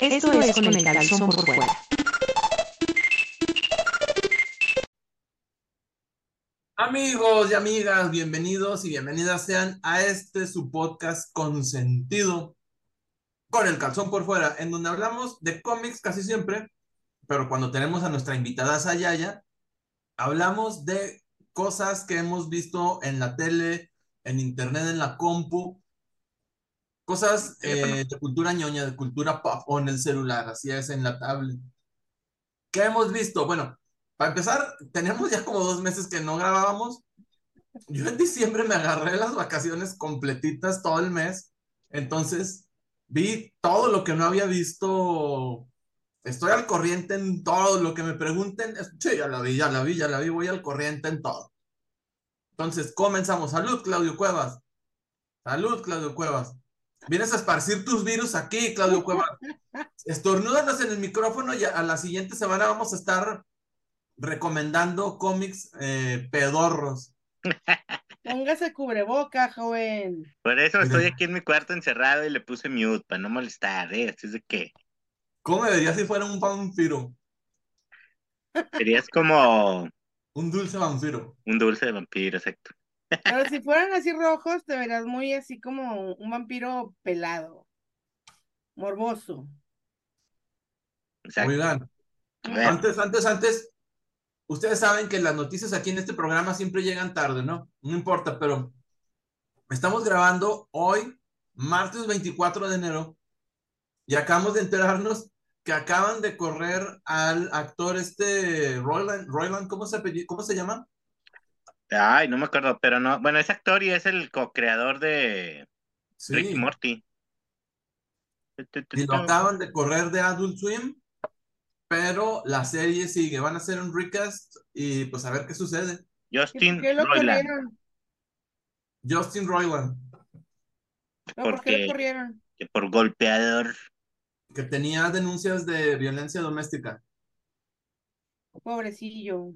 Esto es con el calzón por fuera. Amigos y amigas, bienvenidos y bienvenidas sean a este su podcast consentido con el calzón por fuera, en donde hablamos de cómics casi siempre, pero cuando tenemos a nuestra invitada Sayaya, hablamos de cosas que hemos visto en la tele, en internet, en la compu, cosas eh, de cultura ñoña, de cultura pop o en el celular, así es, en la tablet. ¿Qué hemos visto? Bueno, para empezar, tenemos ya como dos meses que no grabábamos. Yo en diciembre me agarré las vacaciones completitas todo el mes, entonces vi todo lo que no había visto. Estoy al corriente en todo lo que me pregunten. Sí, ya la vi, ya la vi, ya la vi, voy al corriente en todo. Entonces, comenzamos. Salud, Claudio Cuevas. Salud, Claudio Cuevas. Vienes a esparcir tus virus aquí, Claudio Cuevas. Estornúdanos en el micrófono y a la siguiente semana vamos a estar recomendando cómics eh, pedorros. Póngase cubreboca, joven. Por eso estoy aquí en mi cuarto encerrado y le puse mute para no molestar, ¿eh? Así es de que. ¿Cómo me vería si fuera un vampiro? Serías como. Un dulce vampiro. Un dulce de vampiro, exacto. Pero si fueran así rojos, te verás muy así como un vampiro pelado. Morboso. exacto. Oigan, antes, antes, antes, ustedes saben que las noticias aquí en este programa siempre llegan tarde, ¿no? No importa, pero estamos grabando hoy, martes 24 de enero, y acabamos de enterarnos que acaban de correr al actor este Royland, Royland ¿cómo se, apellido- cómo se llama? Ay, no me acuerdo, pero no. Bueno, es actor y es el co-creador de Rick y Sí, Morty. y lo acaban de correr de Adult Swim, pero la serie sigue, van a hacer un recast y pues a ver qué sucede. ¿Y por Justin qué lo Roiland. corrieron? Justin Roiland, No, ¿por qué lo corrieron? que por golpeador. que tenía denuncias de violencia doméstica. Pobrecillo.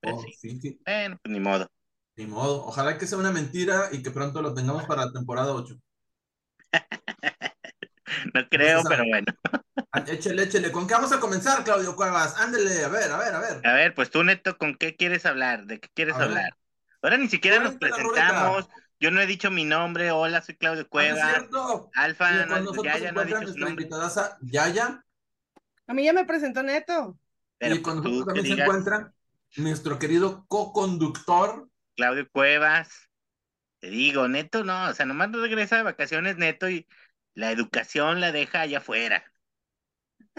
Pues Oh, sí. sí, sí, Bueno, pues ni modo. ni modo. Ojalá que sea una mentira y que pronto lo tengamos para la temporada 8. No creo, pero bueno. Échele, échele. ¿Con qué vamos a comenzar, Claudio Cuevas? Ándele, a ver, a ver, a ver. A ver, pues tú, Neto, ¿con qué quieres hablar? ¿De qué quieres A ver. hablar? Ahora ni siquiera nos presentamos. Yo no he dicho mi nombre. Hola, soy Claudio Ah, ¿no es Cuevas. cierto? Alfa, no, con nosotros ya, se ya no ha dicho su nuestra nombre. invitada Yaya, A mí ya me presentó Neto. Pero y con pues, nosotros tú que también se encuentra nuestro querido co-conductor. Claudio Cuevas. Te digo, Neto no, o sea, nomás regresa de vacaciones Neto y la educación la deja allá afuera.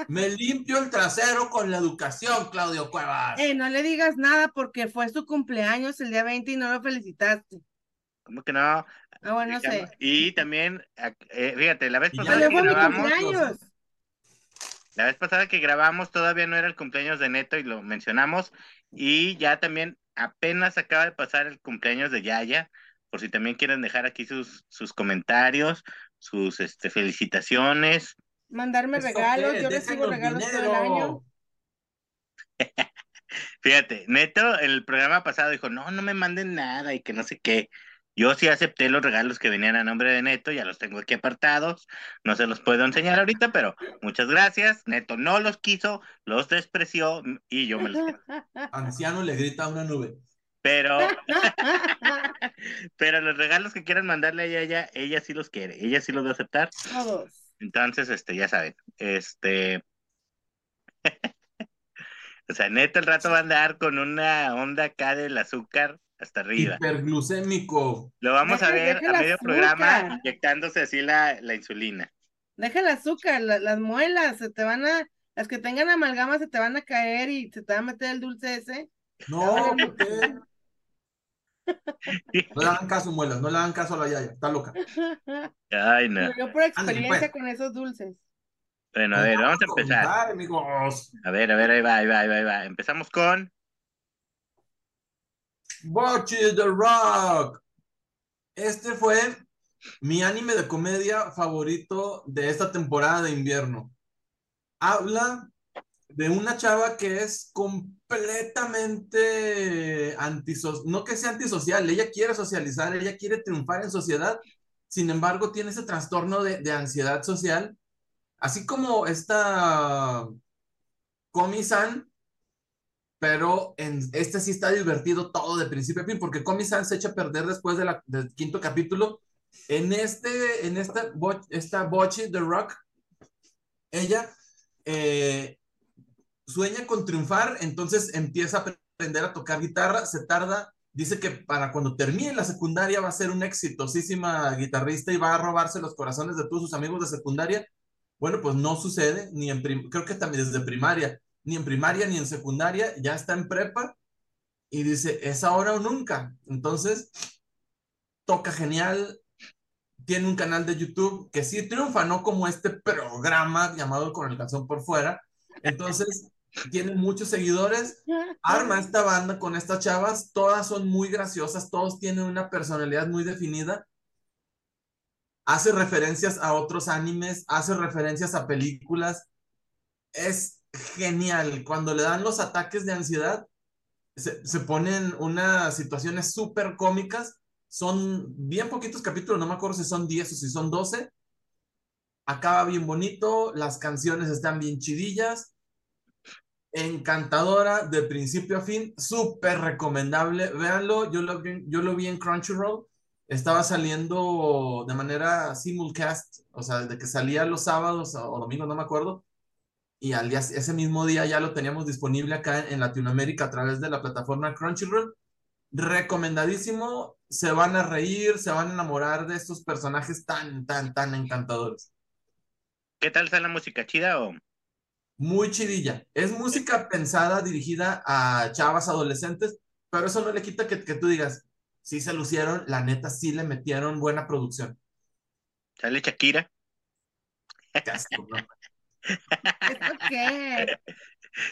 Me limpio el trasero con la educación, Claudio Cuevas. Eh, no le digas nada porque fue su cumpleaños el día 20 y no lo felicitaste. ¿Cómo que no? Ah, bueno, no sé. Y también, eh, fíjate, la vez pasada que fue mi grabamos, cumpleaños. La vez pasada que grabamos todavía no era el cumpleaños de Neto y lo mencionamos. Y ya también apenas acaba de pasar el cumpleaños de Yaya, por si también quieren dejar aquí sus, sus comentarios, sus este, felicitaciones. Mandarme ¿Eso regalos. qué? Yo recibo regalos todo el año. Fíjate, Neto en el programa pasado dijo, no, no me manden nada y que no sé qué. Yo sí acepté los regalos que venían a nombre de Neto, ya los tengo aquí apartados, no se los puedo enseñar ahorita, pero muchas gracias. Neto no los quiso, los despreció y yo me los quedé. Anciano le grita a una nube. Pero, pero los regalos que quieran mandarle a ella, ella sí los quiere, ella sí los va a aceptar. Todos. Entonces, este, ya saben, este, o sea, Neto el rato va a andar con una onda acá del azúcar hasta arriba. Hiperglucémico. Lo vamos a ver a medio azúcar. programa inyectándose así la, la insulina. Deja el azúcar, la- las muelas, se te van a, las que tengan amalgama se te van a caer y se te va a meter el dulce ese. No. No le hagan caso, muelas, no le hagan caso a la Yaya, está loca. Ay, no. Pero yo por experiencia pues. con esos dulces. Bueno, a ver, vamos a empezar. A ver, a ver, ahí va, ahí va, ahí va, ahí va. Empezamos con Bochy the Rock. Este fue mi anime de comedia favorito de esta temporada de invierno. Habla de una chava que es completamente antisocial, no que sea antisocial, ella quiere socializar, ella quiere triunfar en sociedad, sin embargo tiene ese trastorno de, de ansiedad social Así como esta Komi-san, pero en este sí está divertido todo de principio a fin, porque Komi-san se echa a perder después del quinto capítulo. En este, en esta, esta Bochi, The Rock, ella eh, sueña con triunfar, entonces empieza a aprender a tocar guitarra, se tarda, dice que para cuando termine la secundaria va a ser una exitosísima guitarrista y va a robarse los corazones de todos sus amigos de secundaria. Bueno, pues no sucede, ni en creo que también desde primaria, ni en primaria ni en secundaria, ya está en prepa y dice, es ahora o nunca. Entonces, toca genial, tiene un canal de YouTube que sí triunfa, no como este programa llamado Con el Calzón por Fuera. Entonces, tiene muchos seguidores, arma esta banda con estas chavas, todas son muy graciosas, todos tienen una personalidad muy definida. Hace referencias a otros animes, hace referencias a películas. Es genial. Cuando le dan los ataques de ansiedad, se, se ponen unas situaciones súper cómicas. Son bien poquitos capítulos, no me acuerdo si son 10 o si son 12. Acaba bien bonito, las canciones están bien chidillas encantadora de principio a fin, súper recomendable. Véanlo, yo lo, vi, yo lo vi en Crunchyroll, estaba saliendo de manera simulcast, o sea, de que salía los sábados o, domingos, no me acuerdo, y al día, ese mismo día ya lo teníamos disponible acá en, Latinoamérica a través de la plataforma Crunchyroll. Recomendadísimo, se van a reír, se van a enamorar de estos personajes tan, tan, tan encantadores. ¿Qué tal está la música chida o? muy chidilla. Es música pensada, dirigida a chavas adolescentes, pero eso no le quita que, que tú digas, sí se lucieron, la neta sí le metieron buena producción. ¿Sale Shakira? Qué?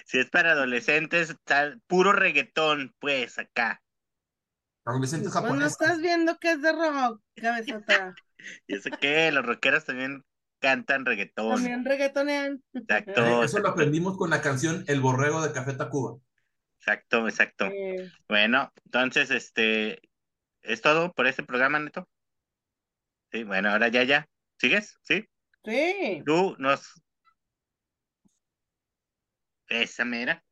Si es para adolescentes, puro reggaetón, pues, acá. Adolescentes japoneses. Bueno, estás viendo que es de rock, cabezota. ¿Y eso qué? Los rockeros también cantan reggaetón. También reggaetonean. Exacto. Eso lo aprendimos con la canción El Borrego de Café Tacuba. Exacto, exacto. Bueno, entonces, este, ¿es todo por este programa, Neto? Sí, bueno, ahora ya, ya. ¿Sigues? ¿Sí? Sí. Tú nos... Esa mera.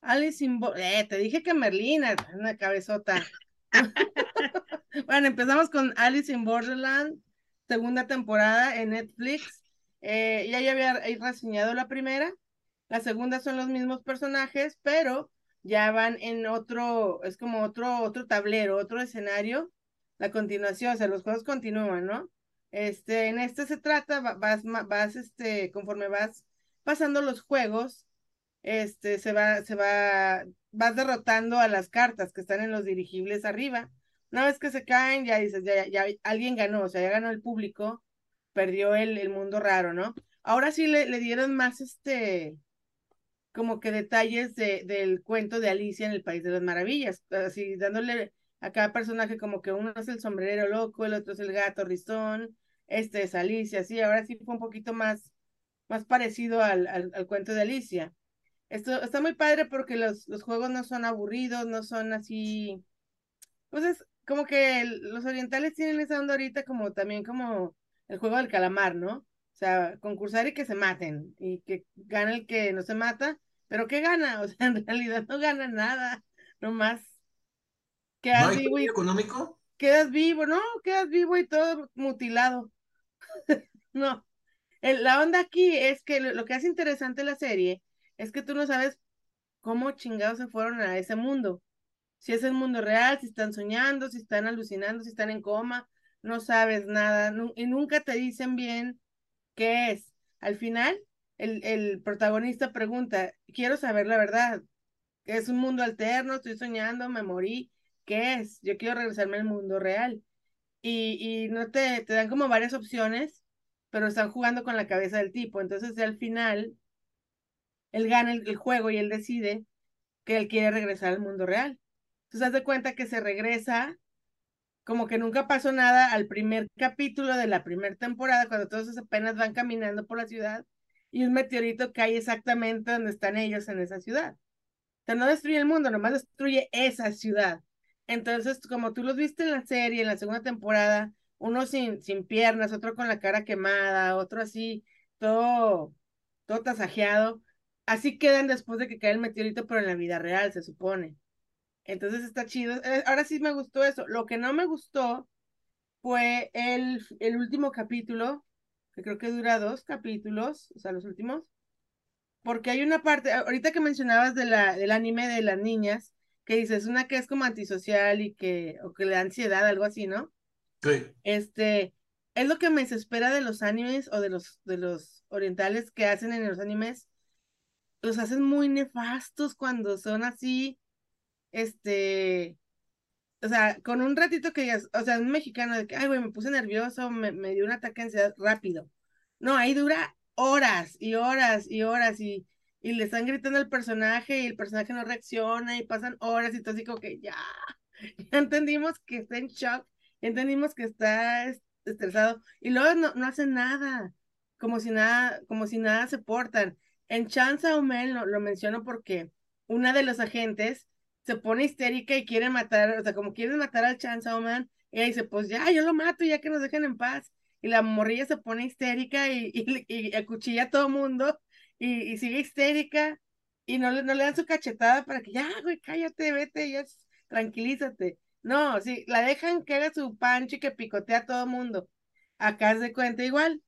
Alice in eh, te dije que Merlina, una cabezota. bueno, empezamos con Alice in Borderland segunda temporada en Netflix. Eh, ya, ya había reseñado la primera. La segunda son los mismos personajes, pero ya van en otro, es como otro, otro tablero, otro escenario. La continuación, o sea, los juegos continúan, ¿no? Este, en este se trata, vas, vas, este, conforme vas pasando los juegos, este, se va, se va, vas derrotando a las cartas que están en los dirigibles arriba una vez que se caen, ya dices, ya, ya, alguien ganó, o sea, ya ganó el público, perdió el, el mundo raro, ¿no? Ahora sí le, le dieron más, este, como que detalles de, del cuento de Alicia en el País de las Maravillas, así dándole a cada personaje como que uno es el sombrerero loco, el otro es el gato ristón, este es Alicia, así, ahora sí fue un poquito más, más parecido al, al cuento de Alicia. Esto está muy padre porque los, los juegos no son aburridos, no son así, pues es, como que los orientales tienen esa onda ahorita como también como el juego del calamar, ¿no? O sea, concursar y que se maten y que gana el que no se mata, pero ¿qué gana? O sea, en realidad no gana nada, nomás quedas ¿No vivo y económico? Quedas vivo, no, quedas vivo y todo mutilado. no. la onda aquí es que lo, lo que hace interesante la serie es que tú no sabes cómo chingados se fueron a ese mundo si es el mundo real, si están soñando, si están alucinando, si están en coma, no sabes nada y nunca te dicen bien qué es. Al final, el, el protagonista pregunta, quiero saber la verdad, es un mundo alterno, estoy soñando, me morí, ¿qué es? Yo quiero regresarme al mundo real. Y, y no te, te dan como varias opciones, pero están jugando con la cabeza del tipo. Entonces, al final, él gana el, juego y él decide que él quiere regresar al mundo real. Entonces, haz de cuenta que se regresa como que nunca pasó nada al primer capítulo de la primera temporada, cuando todos apenas van caminando por la ciudad y un meteorito cae exactamente donde están ellos en esa ciudad. O sea, no destruye el mundo, nomás destruye esa ciudad. Entonces, como tú los viste en la serie, en la segunda temporada, uno sin, sin piernas, otro con la cara quemada, otro así, todo, todo tasajeado. Así quedan después de que cae el meteorito, pero en la vida real, se supone. Entonces está chido. Eh, Ahora sí me gustó eso. Lo que no me gustó fue el, el último capítulo, que creo que dura dos capítulos, o sea, los últimos. Porque hay una parte, ahorita que mencionabas de la, del anime de las niñas, que dices, una que es como antisocial y que, o que le da ansiedad, algo así, ¿no? Sí. Este, es lo que me desespera de los animes o de los, de los orientales que hacen en los animes. Los hacen muy nefastos cuando son así, este, o sea, con un ratito que digas, o sea, un mexicano de que, ay, güey, me puse nervioso, me, me dio un ataque de ansiedad rápido. No, ahí dura horas y horas y horas y, y le están gritando al personaje y el personaje no reacciona y pasan horas y todo así como que ya, ya entendimos que está en shock, entendimos que está es- estresado y luego no, no hacen nada, como si nada, como si nada se portan. En Chainsaw Man lo, lo menciono porque una de los agentes se pone histérica y quiere matar, o sea, como quieren matar al Chainsaw Man, y ella dice, pues ya, yo lo mato, ya que nos dejen en paz. Y la morrilla se pone histérica y, y, y acuchilla a todo mundo y, y sigue histérica y no le, no le dan su cachetada para que ya, güey, cállate, vete, ya, tranquilízate. No, sí, la dejan que haga su pancho y que picotea a todo mundo. Acá es de cuenta igual.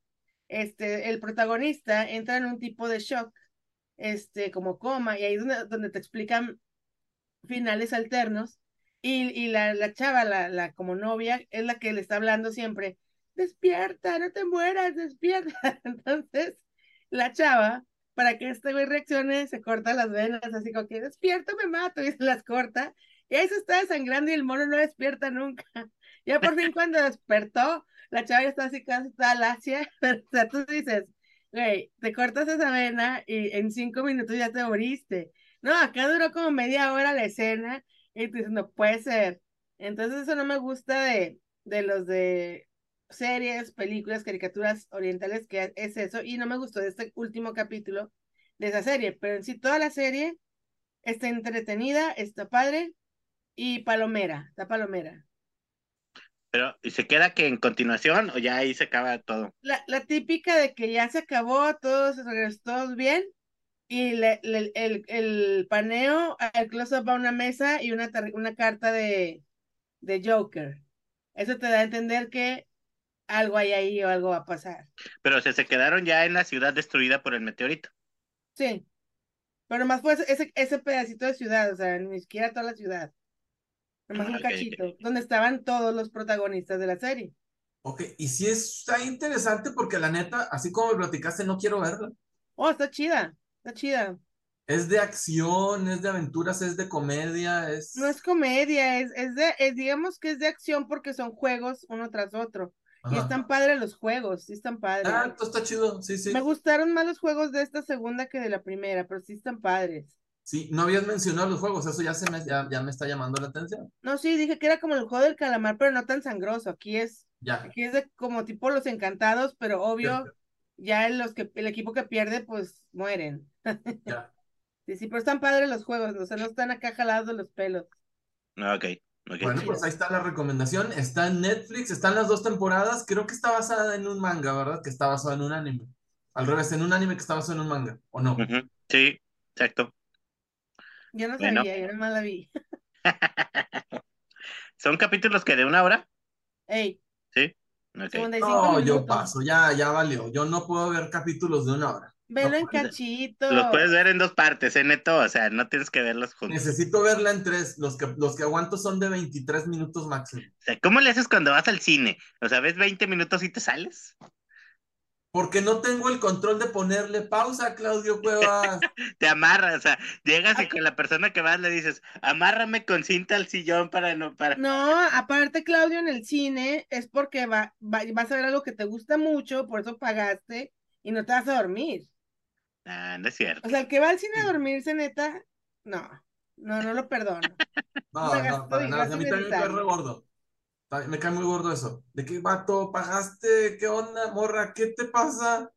Este, el protagonista entra en un tipo de shock, este, como coma, y ahí es donde, donde te explican finales alternos y, y la, la chava, la, la como novia, es la que le está hablando siempre, despierta, no te mueras, despierta. Entonces, la chava, para que este güey reaccione, se corta las venas, así como que despierto, me mato, y se las corta, y ahí se está desangrando y el mono no despierta nunca. Ya por fin cuando despertó, la chava está así casi toda lacia, pero o sea, tú dices, güey, te cortas esa vena y en cinco minutos ya te moriste. No, acá duró como media hora la escena y tú dices, no puede ser. Entonces eso no me gusta de, de los de series, películas, caricaturas orientales, que es eso, y no me gustó de este último capítulo de esa serie, pero en sí toda la serie está entretenida, está padre y palomera, está palomera. Pero, ¿y se queda que en continuación o ya ahí se acaba todo? La, la típica de que ya se acabó, todos regresó todos bien, y le- le- el, el paneo, el close-up a una mesa y una, una carta de, de Joker. Eso te da a entender que algo hay ahí o algo va a pasar. Pero o sea, se quedaron ya en la ciudad destruida por el meteorito. Sí. Pero más fue ese, ese pedacito de ciudad, o sea, ni siquiera toda la ciudad. Nomás un cachito, donde estaban todos los protagonistas de la serie. Ok, y sí está interesante porque la neta, así como me platicaste, no quiero verla. Oh, está chida, está chida. Es de acción, es de aventuras, es de comedia, es... No es comedia, es, es de, es, digamos que es de acción porque son juegos uno tras otro. Y Ajá. están padres los juegos, sí están padres. Ah, esto está chido, sí, sí. Me gustaron más los juegos de esta segunda que de la primera, pero sí están padres. Sí, no habías mencionado los juegos, eso ya, se me, ya, ya me está llamando la atención. No, sí, dije que era como el juego del calamar, pero no tan sangroso. Aquí es, Ya, aquí es de como tipo los encantados, pero obvio, ya, ya los que, el equipo que pierde, pues mueren. ya. Sí, sí, pero están padres los juegos, o sea, no están acá jalados los pelos. No, ok, ok. Bueno, pues ahí está la recomendación. Está en Netflix, están las dos temporadas. Creo que está basada en un manga, ¿verdad? Que está basada en un anime. Al revés, en un anime que está basado en un manga, ¿o no? Sí, exacto. Yo no Bueno. sabía, yo nomás la vi. ¿Son capítulos que de una hora? Ey, Sí. Ok. 55 No, yo paso, ya, ya valió. Yo no puedo ver capítulos de una hora. Velo No en puedo. cachitos. Los puedes ver en dos partes, ¿eh, Neto? O sea, no tienes que verlos juntos. Necesito verla en tres. Los que, los que aguanto son de 23 minutos máximo. O sea, ¿cómo le haces cuando vas al cine? O sea, ¿ves 20 minutos y te sales? Porque no tengo el control de ponerle pausa, Claudio Cuevas. Te amarras, o sea, llegas y con la persona que vas le dices, amárrame con cinta al sillón para no, para... No, aparte, Claudio, en el cine es porque va, va- vas a ver algo que te gusta mucho, por eso pagaste y no te vas a dormir. Ah, no es cierto. O sea, el que va al cine a dormirse, neta, no, no, no lo perdono. No, no, para nada. gasto A mí también gordo. Me cae muy gordo eso. ¿De qué vato pagaste? ¿Qué onda, morra? ¿Qué te pasa?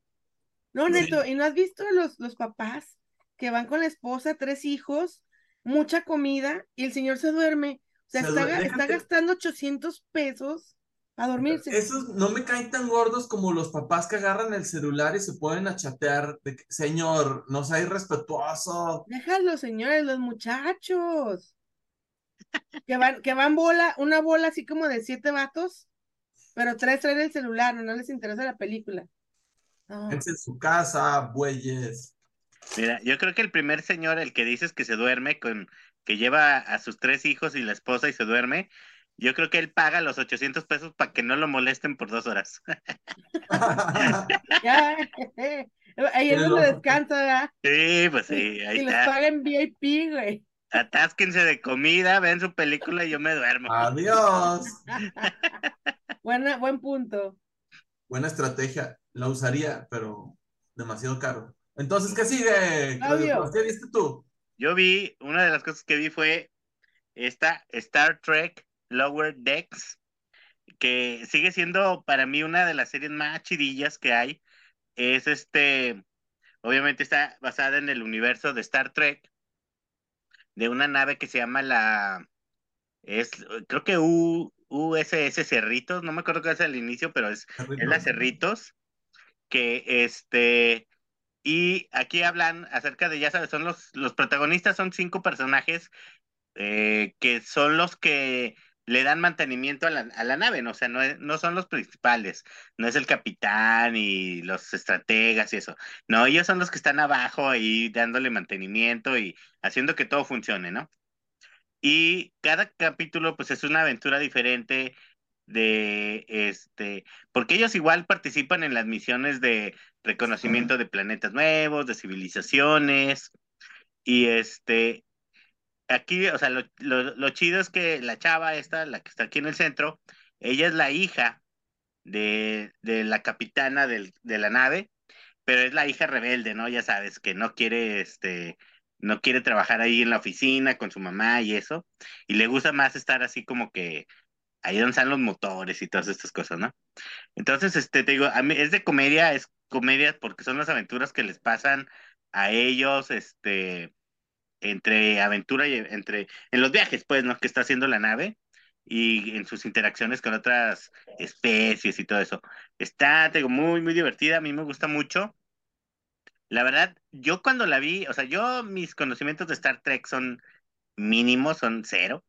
No, Sí. neto, ¿y no has visto los, los papás que van con la esposa, tres hijos, mucha comida y el señor se duerme? O sea, Se está, duerme. gastando 800 pesos A dormirse. Esos no me caen tan gordos como los papás que agarran el celular y se ponen a chatear de que, señor, no sea irrespetuoso. Déjalo, señores, los muchachos. Que van, que van bola, una bola así como de siete vatos, pero tres traen el celular, no, no les interesa la película. Es en su casa, bueyes. Mira, yo creo que el primer señor, el que dices que se duerme con, que lleva a sus tres hijos y la esposa y se duerme, yo creo que él paga los 800 pesos para que no lo molesten por dos horas. Ya, ahí es donde descansa, ¿verdad? Sí, pues sí, ahí Y les está. pagan VIP, güey. Atásquense de comida, ven su película y yo me duermo. Adiós. Buena, buen punto. Buena estrategia. La usaría, pero demasiado caro. Entonces, ¿qué sigue, Claudio? ¿Qué viste tú? Yo vi, una de las cosas que vi fue esta Star Trek Lower Decks, que sigue siendo para mí una de las series más chidillas que hay. Es este, obviamente está basada en el universo de Star Trek, de una nave que se llama la, es, creo que U, USS Cerritos, no me acuerdo qué es el inicio, pero es es la Cerritos, que este, y aquí hablan acerca de, ya sabes, son los, los protagonistas son cinco personajes eh, que son los que le dan mantenimiento a la, nave, ¿no? O sea, no, no son los principales, no es el capitán y los estrategas y eso, no, ellos son los que están abajo ahí dándole mantenimiento y haciendo que todo funcione, ¿no? Y cada capítulo, pues es una aventura diferente de este, porque ellos igual participan en las misiones de reconocimiento de planetas nuevos, de civilizaciones, y este, aquí, o sea, lo, lo, chido es que la chava esta, la que está aquí en el centro, ella es la hija de, de la capitana del, de la nave, pero es la hija rebelde, ¿no? Ya sabes, que no quiere, este, no quiere trabajar ahí en la oficina con su mamá y eso, y le gusta más estar así como que ahí donde están los motores y todas estas cosas, ¿no? Entonces, este, te digo, a mí es de comedia, es comedia porque son las aventuras que les pasan a ellos, este, entre aventura y entre, en los viajes, pues, ¿no? Que está haciendo la nave y en sus interacciones con otras especies y todo eso. Está, te digo, muy, muy divertida, a mí me gusta mucho. La verdad, yo cuando la vi, o sea, yo mis conocimientos de Star Trek son mínimos, son cero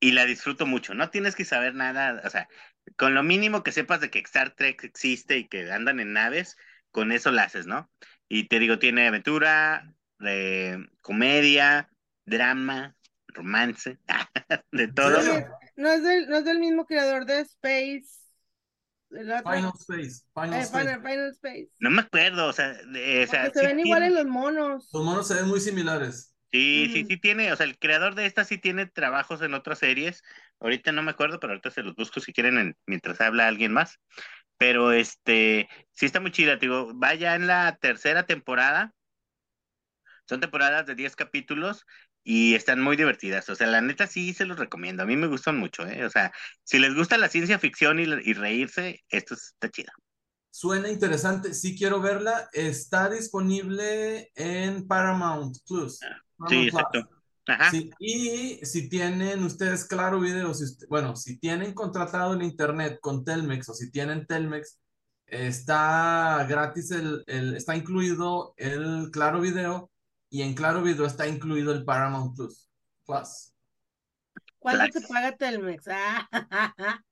y la disfruto mucho. No tienes que saber nada, o sea, con lo mínimo que sepas de que Star Trek existe y que andan en naves, con eso la haces, ¿no? Y te digo, tiene aventura, eh, comedia, drama, romance, de todo. Sí. No es del, no es del mismo creador de Space. Otro, Final Space. Final eh, Space. Final, Final Space. No me acuerdo, o sea, de- o sea, Porque se sí ven tiene- iguales los monos. Los monos se ven muy similares. Sí, sí, sí tiene, o sea, el creador de esta sí tiene trabajos en otras series. Ahorita no me acuerdo, pero ahorita se los busco si quieren en- mientras habla alguien más. Pero este, sí está muy chida, te digo, va ya en la tercera temporada. Son temporadas de 10 capítulos y están muy divertidas. O sea, la neta sí se los recomiendo. A mí me gustan mucho, ¿eh? O sea, si les gusta la ciencia ficción y, y reírse, esto está chido. Suena interesante. Sí quiero verla. Está disponible en Paramount Plus. Sí, Paramount Plus. exacto. Ajá. Sí, y si tienen ustedes Claro Video, si usted- bueno, si tienen contratado el internet con Telmex o si tienen Telmex, está gratis el, el- está incluido el Claro Video y en Claro Video está incluido el Paramount Plus. Plus. ¿Cuánto te paga Telmex?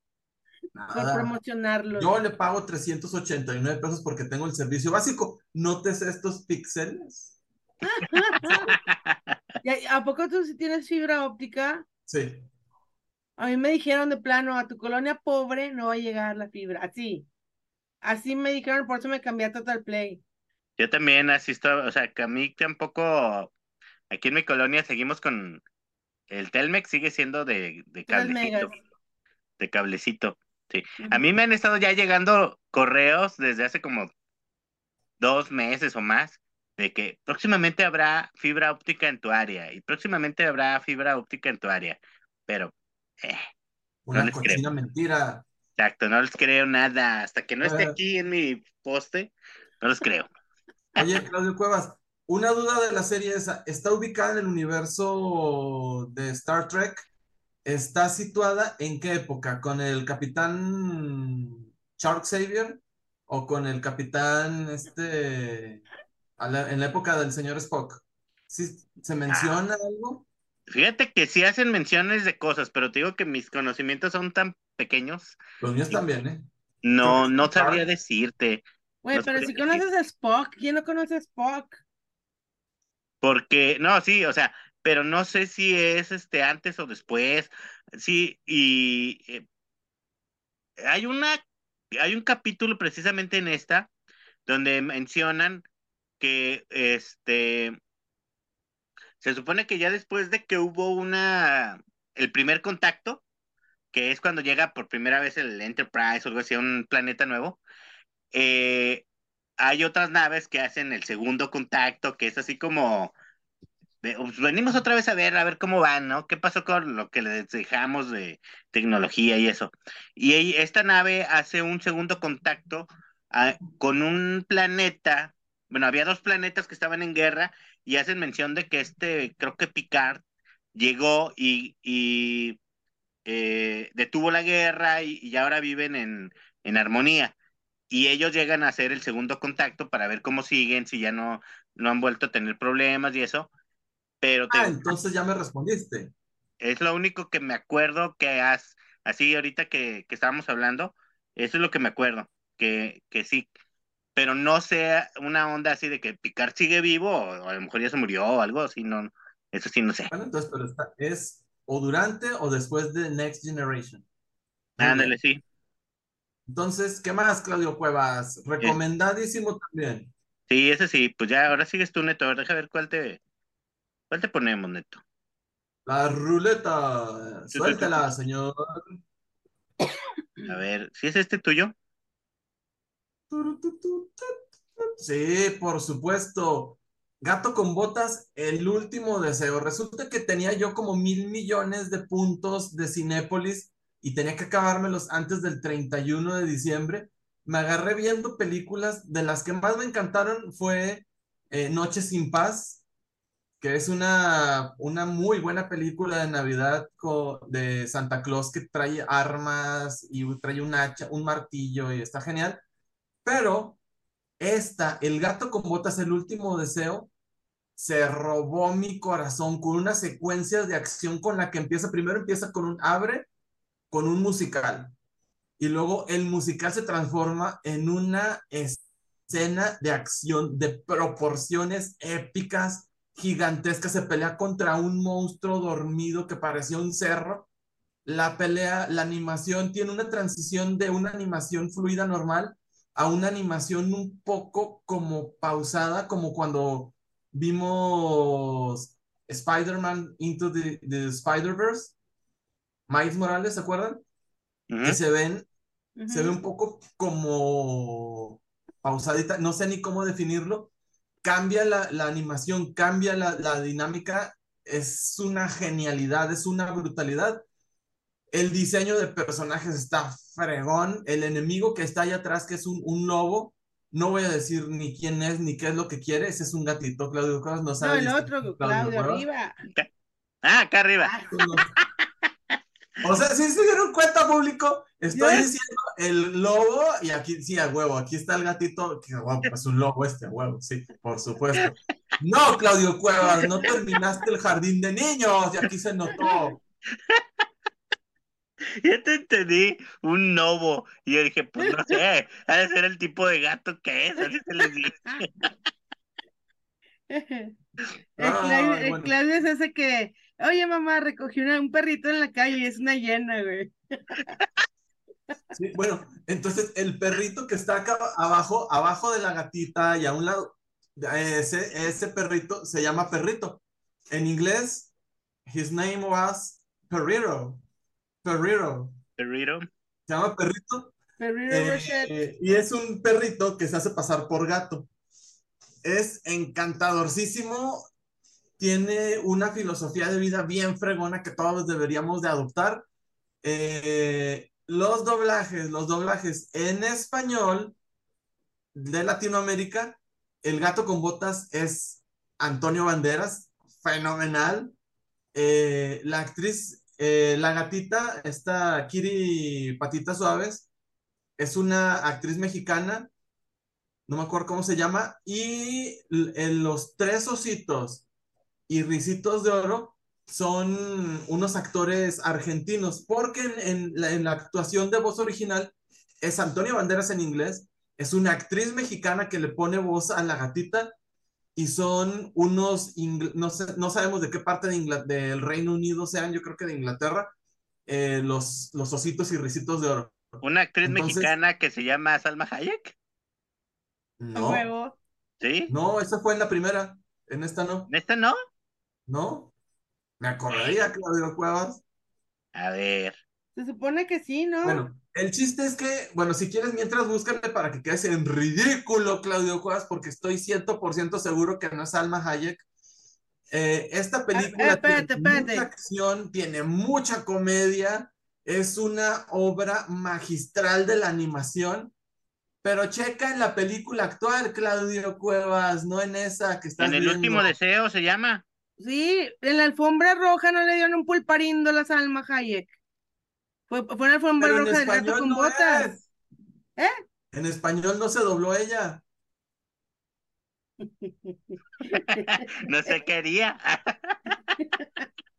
Ah, por promocionarlo. Yo le pago 389 pesos porque tengo el servicio básico. ¿Notes estos píxeles? ¿Y a- ¿A poco tú sí tienes fibra óptica? Sí. A mí me dijeron de plano, a tu colonia pobre no va a llegar la fibra. Así. Así me dijeron, por eso me cambié a Total Play. Yo también asisto, o sea, que a mí tampoco, aquí en mi colonia seguimos con el Telmex, sigue siendo de, cablecito, de cablecito, sí. A mí me han estado ya llegando correos desde hace como dos meses o más, de que próximamente habrá fibra óptica en tu área, y próximamente habrá fibra óptica en tu área, pero, eh, Una les creo. cochina mentira. exacto, no les creo nada, hasta que no esté Ah. aquí en mi poste, no les creo. Oye, Claudio Cuevas, una duda de la serie esa, ¿está ubicada en el universo de Star Trek? está situada en qué época? ¿Con el capitán Shark Xavier o con el capitán este la- en la época del señor Spock? ¿Sí, ¿Se menciona algo? Fíjate que sí hacen menciones de cosas, pero te digo que mis conocimientos son tan pequeños, Los míos también, ¿eh? no, no sabría decirte, Güey, pero si conoces a Spock, ¿quién no conoce a Spock? porque, no, sí, o sea, pero no sé si es este antes o después, sí, y eh, hay una, hay un capítulo precisamente en esta donde mencionan que este se supone que ya después de que hubo una el primer contacto, que es cuando llega por primera vez el Enterprise o algo así a un planeta nuevo, eh, hay otras naves que hacen el segundo contacto, que es así como "Pues, venimos otra vez a ver, a ver cómo van, ¿no? ¿Qué pasó con lo que les dejamos de tecnología y eso? Y esta nave hace un segundo contacto ah, con un planeta, bueno, había dos planetas que estaban en guerra y hacen mención de que este, creo que Picard llegó y, eh, detuvo la guerra y, ahora viven en, en armonía. Y ellos llegan a hacer el segundo contacto para ver cómo siguen, si ya no, no han vuelto a tener problemas y eso. Pero te Ah, entonces ya me respondiste. es lo único que me acuerdo que has, así ahorita que, que estábamos hablando, eso es lo que me acuerdo, que, que sí, pero no sea una onda así de que Picard sigue vivo o, a lo mejor ya se murió o algo así, no, eso sí no sé. Bueno, entonces, pero está, es o durante o después de Next Generation. Ándale, sí. Entonces, ¿qué más, Claudio Cuevas? Recomendadísimo también. Sí, ese sí, pues ya ahora sigues tú, Neto, a ver, deja ver cuál te, cuál te ponemos, Neto. La ruleta. Sí, sí, Suéltala, señor. A ver, ¿si es este tuyo? Sí, por supuesto. Gato con botas, el último deseo. Resulta que tenía yo como mil millones de puntos de Cinépolis y tenía que acabármelos antes del 31 de diciembre. Me agarré viendo películas. De las que más me encantaron fue eh, Noche sin Paz, que es una, una muy buena película de Navidad de Santa Claus que trae armas y trae un hacha, un martillo y está genial. Pero esta, El gato con botas, el último deseo, se robó mi corazón con una secuencia de acción con la que empieza. Primero empieza con un abre, con un musical. Y luego el musical se transforma en una escena de acción de proporciones épicas, gigantescas. Se pelea contra un monstruo dormido que parecía un cerro. La pelea, la animación tiene una transición de una animación fluida normal a una animación un poco como pausada, como cuando vimos Spider-Man Into the, the Spider-Verse, Miles Morales, ¿se acuerdan? Que se ven, se ve un poco como pausadita, no sé ni cómo definirlo. Cambia la, la animación, cambia la, la dinámica, es una genialidad, es una brutalidad. El diseño de personajes está fregón. El enemigo que está allá atrás, que es un, un lobo, no voy a decir ni quién es ni qué es lo que quiere. Ese es un gatito, Claudio Cuevas no No, sabe. el distinguir otro, Claudio arriba. Ah, acá arriba. Ah, no- O sea, si se dieron cuenta, público, estoy diciendo el lobo y aquí sí, a huevo, aquí está el gatito, que huevo, es un lobo este, a huevo, sí, por supuesto. No, Claudio Cuevas, no terminaste el jardín de niños y aquí se notó. Ya te entendí, un lobo. Y yo dije, pues no sé, ha de ser el tipo de gato que es, así se les dice. El Claudio, el. Claudio es ese que, oye mamá, recogí una- un perrito en la calle y es una hiena, güey. Sí, bueno, entonces el perrito que está acá abajo, abajo de la gatita y a un lado, ese, ese perrito se llama perrito. En inglés, his name was Perrito. Perrito. Perrito. Se llama perrito Perrito Eh, y es un perrito que se hace pasar por gato. Es encantadorcísimo. Tiene una filosofía de vida bien fregona que todos deberíamos de adoptar. Eh, los doblajes, los doblajes en español de Latinoamérica, el gato con botas es Antonio Banderas, fenomenal. Eh, la actriz eh, la gatita, esta Kiri Patitas Suaves, es una actriz mexicana, no me acuerdo cómo se llama, y los tres ositos y Ricitos de Oro son unos actores argentinos, porque en, en la, en la actuación de voz original es Antonio Banderas en inglés, es una actriz mexicana que le pone voz a la gatita y son unos, ingl- no, sé- no sabemos de qué parte de Ingla- del Reino Unido sean, yo creo que de Inglaterra, eh, los, los ositos y ricitos de oro. Una actriz Entonces- mexicana que se llama Salma Hayek, No. ¿sí? no, esa fue en la primera, en esta no, ¿En esta no? No. Me acordaría, Claudio Cuevas. A ver. Se supone que sí, ¿no? Bueno, el chiste es que, bueno, si quieres, mientras búscale para que quedes en ridículo, Claudio Cuevas, porque estoy 100% seguro que no es Alma Hayek. Eh, esta película eh, espérate, tiene espérate. mucha acción, tiene mucha comedia, es una obra magistral de la animación, pero checa en la película actual, Claudio Cuevas, no en esa que estás En el viendo. último deseo se llama. Sí, en la alfombra roja no le dieron un pulparindo a la Salma Hayek. Fue, fue en la alfombra Pero roja del gato español con no botas. es. ¿Eh? En español no se dobló ella. No se quería.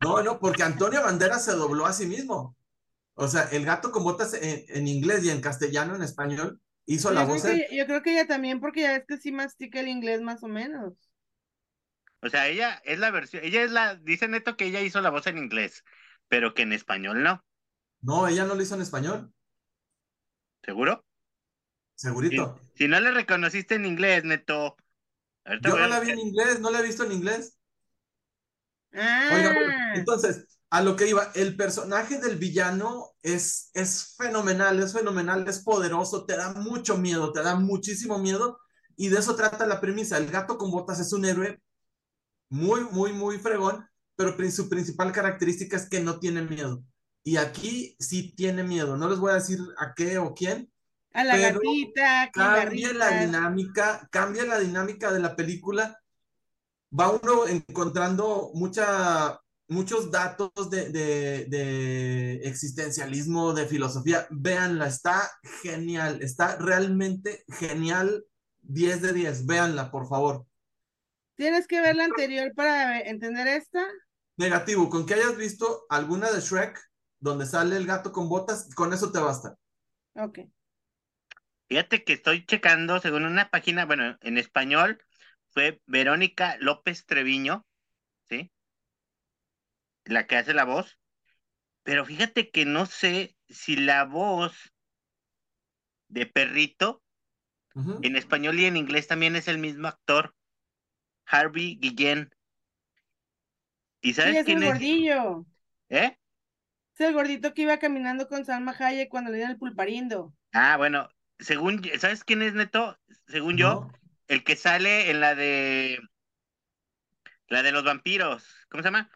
No, no, porque Antonio Banderas se dobló a sí mismo. O sea, el gato con botas en, en inglés y en castellano, en español, hizo la yo, voz que, yo creo que ella también, porque ya ves que sí mastica el inglés más o menos. O sea, ella es la versión, ella es la, dice Neto que ella hizo la voz en inglés, pero que en español no. No, ella no lo hizo en español, ¿Seguro? Segurito. si no le reconociste en inglés, Neto. Yo no la vi en inglés, no la he visto en inglés. Ah, Oiga, bueno, entonces, a lo que iba, el personaje del villano es, es fenomenal, es fenomenal, es poderoso, te da mucho miedo, te da muchísimo miedo, y de eso trata la premisa. El gato con botas es un héroe muy, muy, muy fregón, pero su principal característica es que no tiene miedo. Y aquí sí tiene miedo. No les voy a decir a qué o quién. a la pero gatita, Cambia la dinámica, cambia la dinámica de la película. Va uno encontrando mucha, muchos datos de, de, de existencialismo, de filosofía. Véanla, está genial, está realmente genial. 10 de 10, véanla, por favor. Tienes que ver la anterior para entender esta. Negativo, con que hayas visto alguna de Shrek donde sale el gato con botas, con eso te basta. Ok. Fíjate que estoy checando, según una página, bueno, en español, fue Verónica López Treviño, ¿sí? La que hace la voz. Pero fíjate que no sé si la voz de Perrito en español y en inglés también es el mismo actor, Harvey Guillén. ¿Y Sí, sabes es el quién es? gordillo. ¿Eh? Es el gordito que iba caminando con Salma Hayek cuando le dieron el pulparindo. Ah, bueno, según, ¿sabes quién es Neto? Según yo, el que sale en la de la de los vampiros, ¿cómo se llama?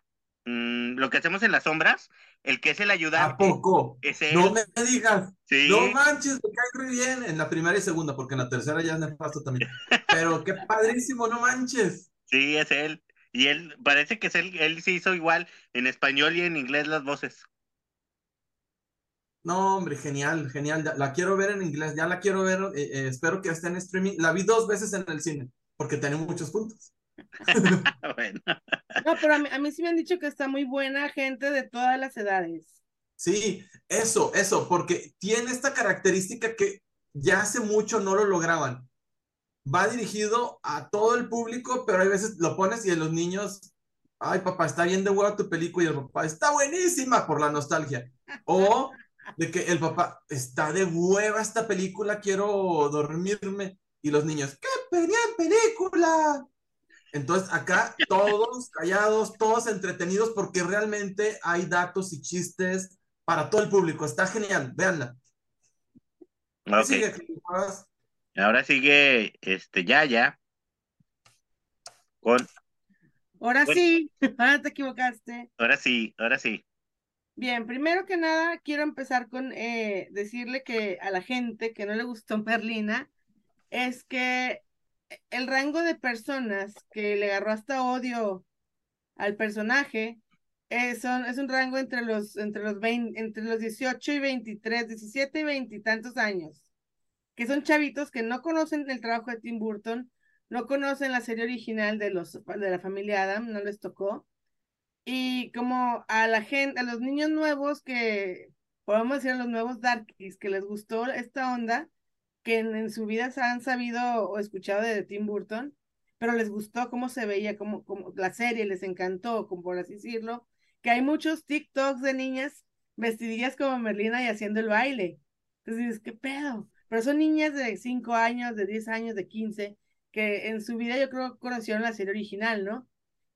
Mm, lo que hacemos en las sombras, el que es el ¿A ayudante, poco? es él. No me digas. Sí, No manches, me cae muy bien en la primera y segunda, porque en la tercera ya es nefasto también. Pero qué padrísimo, no manches. sí, es él. Y él, parece que es él, él se hizo igual en español y en inglés las voces. No, hombre, genial, genial. La quiero ver en inglés, ya la quiero ver. eh, eh, espero que esté en streaming. La vi dos veces en el cine, porque tenía muchos puntos. Bueno, No, pero a mí, a mí sí me han dicho que está muy buena gente de todas las edades. Sí, eso, eso, porque tiene esta característica que ya hace mucho no lo lograban. Va dirigido a todo el público, pero hay veces lo pones y los niños, ay papá, está bien de huevo tu película y el papá, está buenísima por la nostalgia. O de que el papá, está de hueva esta película, quiero dormirme. Y los niños, ¡qué película! Entonces acá todos callados, todos entretenidos, porque realmente hay datos y chistes para todo el público. Está genial, véanla. ¿Qué ok. sigue? Ahora sigue este Yaya con, Ahora Bueno. sí, ahora te equivocaste. ahora sí, ahora sí. Bien, primero que nada, quiero empezar con eh, decirle que a la gente que no le gustó Merlina es que el rango de personas que le agarró hasta odio al personaje eh, son, es un rango entre los, entre, los 20, entre los 18 y 23, 17 y 20 y tantos años, que son chavitos que no conocen el trabajo de Tim Burton, no conocen la serie original de, los, de la familia Adam, no les tocó, y como a la gente, a los niños nuevos que, podemos decir a los nuevos Darkies, que les gustó esta onda, que en, su vida se han sabido o escuchado de Tim Burton, pero les gustó cómo se veía, como, como la serie les encantó, como por así decirlo, que hay muchos TikToks de niñas vestidillas como Merlina y haciendo el baile. Entonces dices, ¿qué pedo? Pero son niñas de 5 años, de 10 años, de 15, que en su vida yo creo conocieron la serie original, ¿no?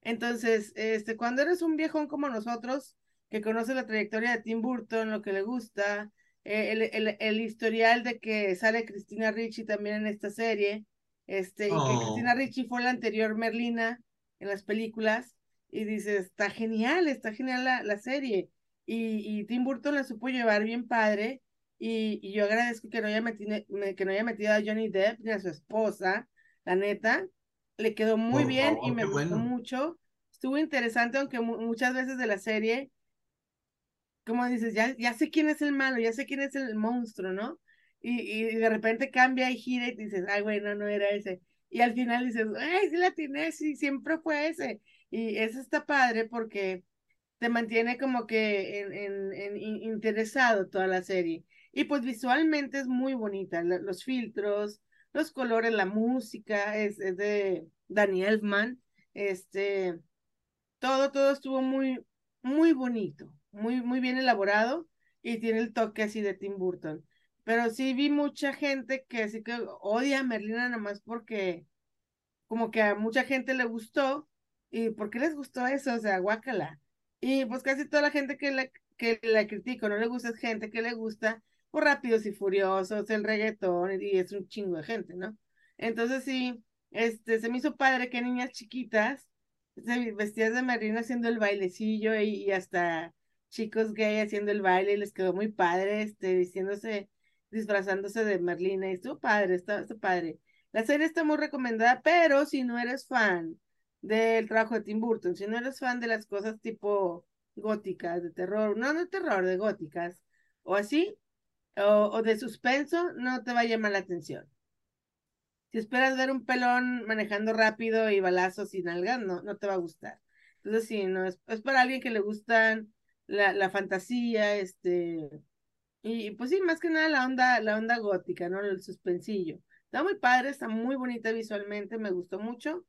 Entonces, este, cuando eres un viejón como nosotros, que conoce la trayectoria de Tim Burton, lo que le gusta, el, el, el, historial de que sale Cristina Ricci también en esta serie, este, y que Oh. Cristina Ricci fue la anterior Merlina en las películas, y dices, está genial, está genial la, la serie, y, y Tim Burton la supo llevar bien padre, y, y yo agradezco que no, haya metido, que no haya metido a Johnny Depp ni a su esposa, la neta, le quedó muy Por bien y me gustó bueno. mucho, estuvo interesante, aunque mu- muchas veces de la serie como dices, ya, ya sé quién es el malo, ya sé quién es el monstruo, ¿no? Y, y de repente cambia y gira y dices, ay, güey, no, no era ese. Y al final dices, ay, sí la tiene, sí, siempre fue ese. Y eso está padre porque te mantiene como que en, en, en in- interesado toda la serie. Y pues visualmente es muy bonita, lo- los filtros, los colores, la música, es, es de Danny Elfman, este, todo, todo estuvo muy, muy bonito, muy, muy bien elaborado y tiene el toque así de Tim Burton. Pero sí vi mucha gente que sí que odia a Merlina nomás porque como que a mucha gente le gustó y ¿por qué les gustó eso? O sea, guácala. Y pues casi toda la gente que la, que la critico, no le gusta es gente que le gusta por Rápidos y Furiosos, el reggaetón y es un chingo de gente, ¿no? Entonces sí, este, se me hizo padre que niñas chiquitas se vestidas de Merlina haciendo el bailecillo y hasta chicos gay haciendo el baile y les quedó muy padre, este, diciéndose, disfrazándose de Merlina y estuvo padre, está, está padre. La serie está muy recomendada, pero si no eres fan del trabajo de Tim Burton, si no eres fan de las cosas tipo góticas, de terror, no, no de terror, de góticas, o así, o, o de suspenso, no te va a llamar la atención. Si esperas ver un pelón manejando rápido y balazos y nalgas, no, no te va a gustar. Entonces, sí, no, es, es para alguien que le gustan la, la fantasía, este, y pues sí, más que nada la onda, la onda gótica, ¿no? El suspensillo. Está muy padre, está muy bonita visualmente, me gustó mucho,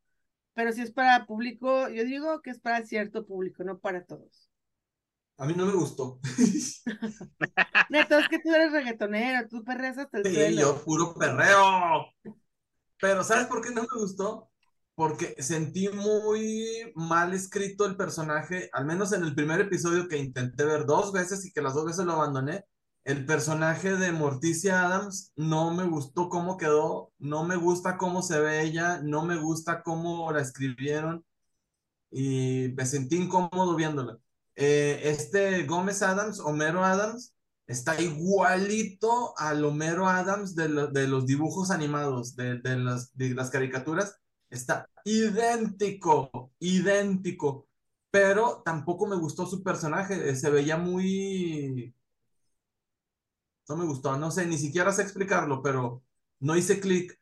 pero si es para público, yo digo que es para cierto público, no para todos. A mí no me gustó. Neto, es que tú eres reggaetonero, tú perreas hasta el Sí, suelo. yo puro perreo. Pero ¿sabes por qué no me gustó? Porque sentí muy mal escrito el personaje, al menos en el primer episodio que intenté ver dos veces y que las dos veces lo abandoné. El personaje de Morticia Adams no me gustó cómo quedó, no me gusta cómo se ve ella, no me gusta cómo la escribieron y me sentí incómodo viéndola. Eh, este Gómez Adams, Homero Adams, está igualito al Homero Adams de, lo- de los dibujos animados, de, de las, de las caricaturas. Está idéntico, idéntico. Pero tampoco me gustó su personaje. eh, Se veía muy... No me gustó, no sé, ni siquiera sé explicarlo, pero no hice clic.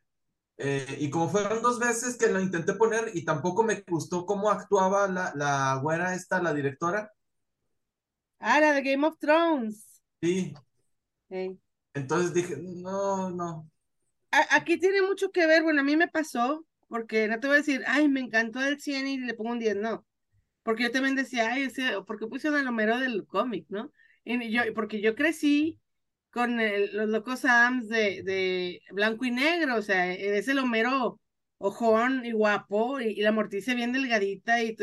Eh, y como fueron dos veces que lo intenté poner y tampoco me gustó cómo actuaba la, la güera esta, la directora, Ah, la de Game of Thrones. sí, entonces dije, no, no, A- Aquí tiene mucho que ver, bueno, a mí me pasó, porque no te voy a decir, ay, me encantó el 100 y le pongo un 10, no. Porque yo también decía, ay, ese, porque pusieron el Homero del cómic, ¿no? Y yo, porque yo crecí con el- los locos Adams de, de blanco y negro, o sea, es el Homero ojón y guapo, y, y la Morticia bien delgadita, y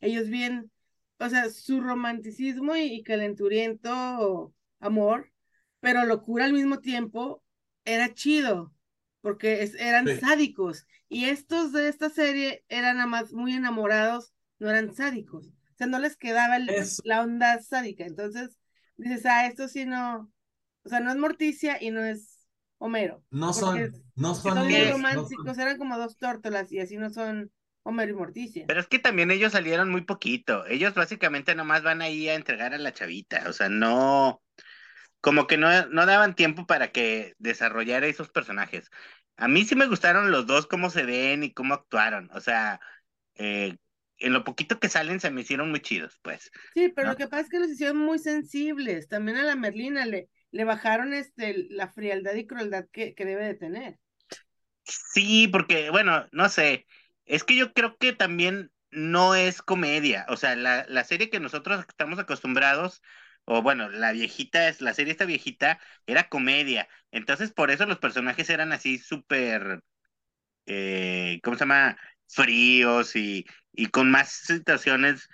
ellos bien, o sea, su romanticismo y, y calenturiento amor, pero locura al mismo tiempo, era chido, porque es- eran Sí. sádicos, y estos de esta serie eran nada más muy enamorados, no eran sádicos, o sea, no les quedaba el- la onda sádica, entonces dices, ah, esto sí no, o sea, no es Morticia y no es Homero. no son, es- no son son no románticos, son- eran como dos tórtolas y así no son Homer y Morticia. Pero es que también ellos salieron muy poquito. Ellos básicamente nomás van ahí a entregar a la chavita. O sea, no. Como que no, no daban tiempo para que desarrollara esos personajes. A mí sí me gustaron los dos, cómo se ven y cómo actuaron. O sea, eh, en lo poquito que salen se me hicieron muy chidos, pues. Sí, pero ¿no? lo que pasa es que los hicieron muy sensibles. También a la Merlina le, le bajaron este, la frialdad y crueldad que, que debe de tener. Sí, porque, bueno, no sé. Es que yo creo que también no es comedia. O sea, la, la serie que nosotros estamos acostumbrados, o bueno, la viejita, es la serie esta viejita, era comedia. Entonces, por eso los personajes eran así súper, eh, ¿cómo se llama? Fríos y, y con más situaciones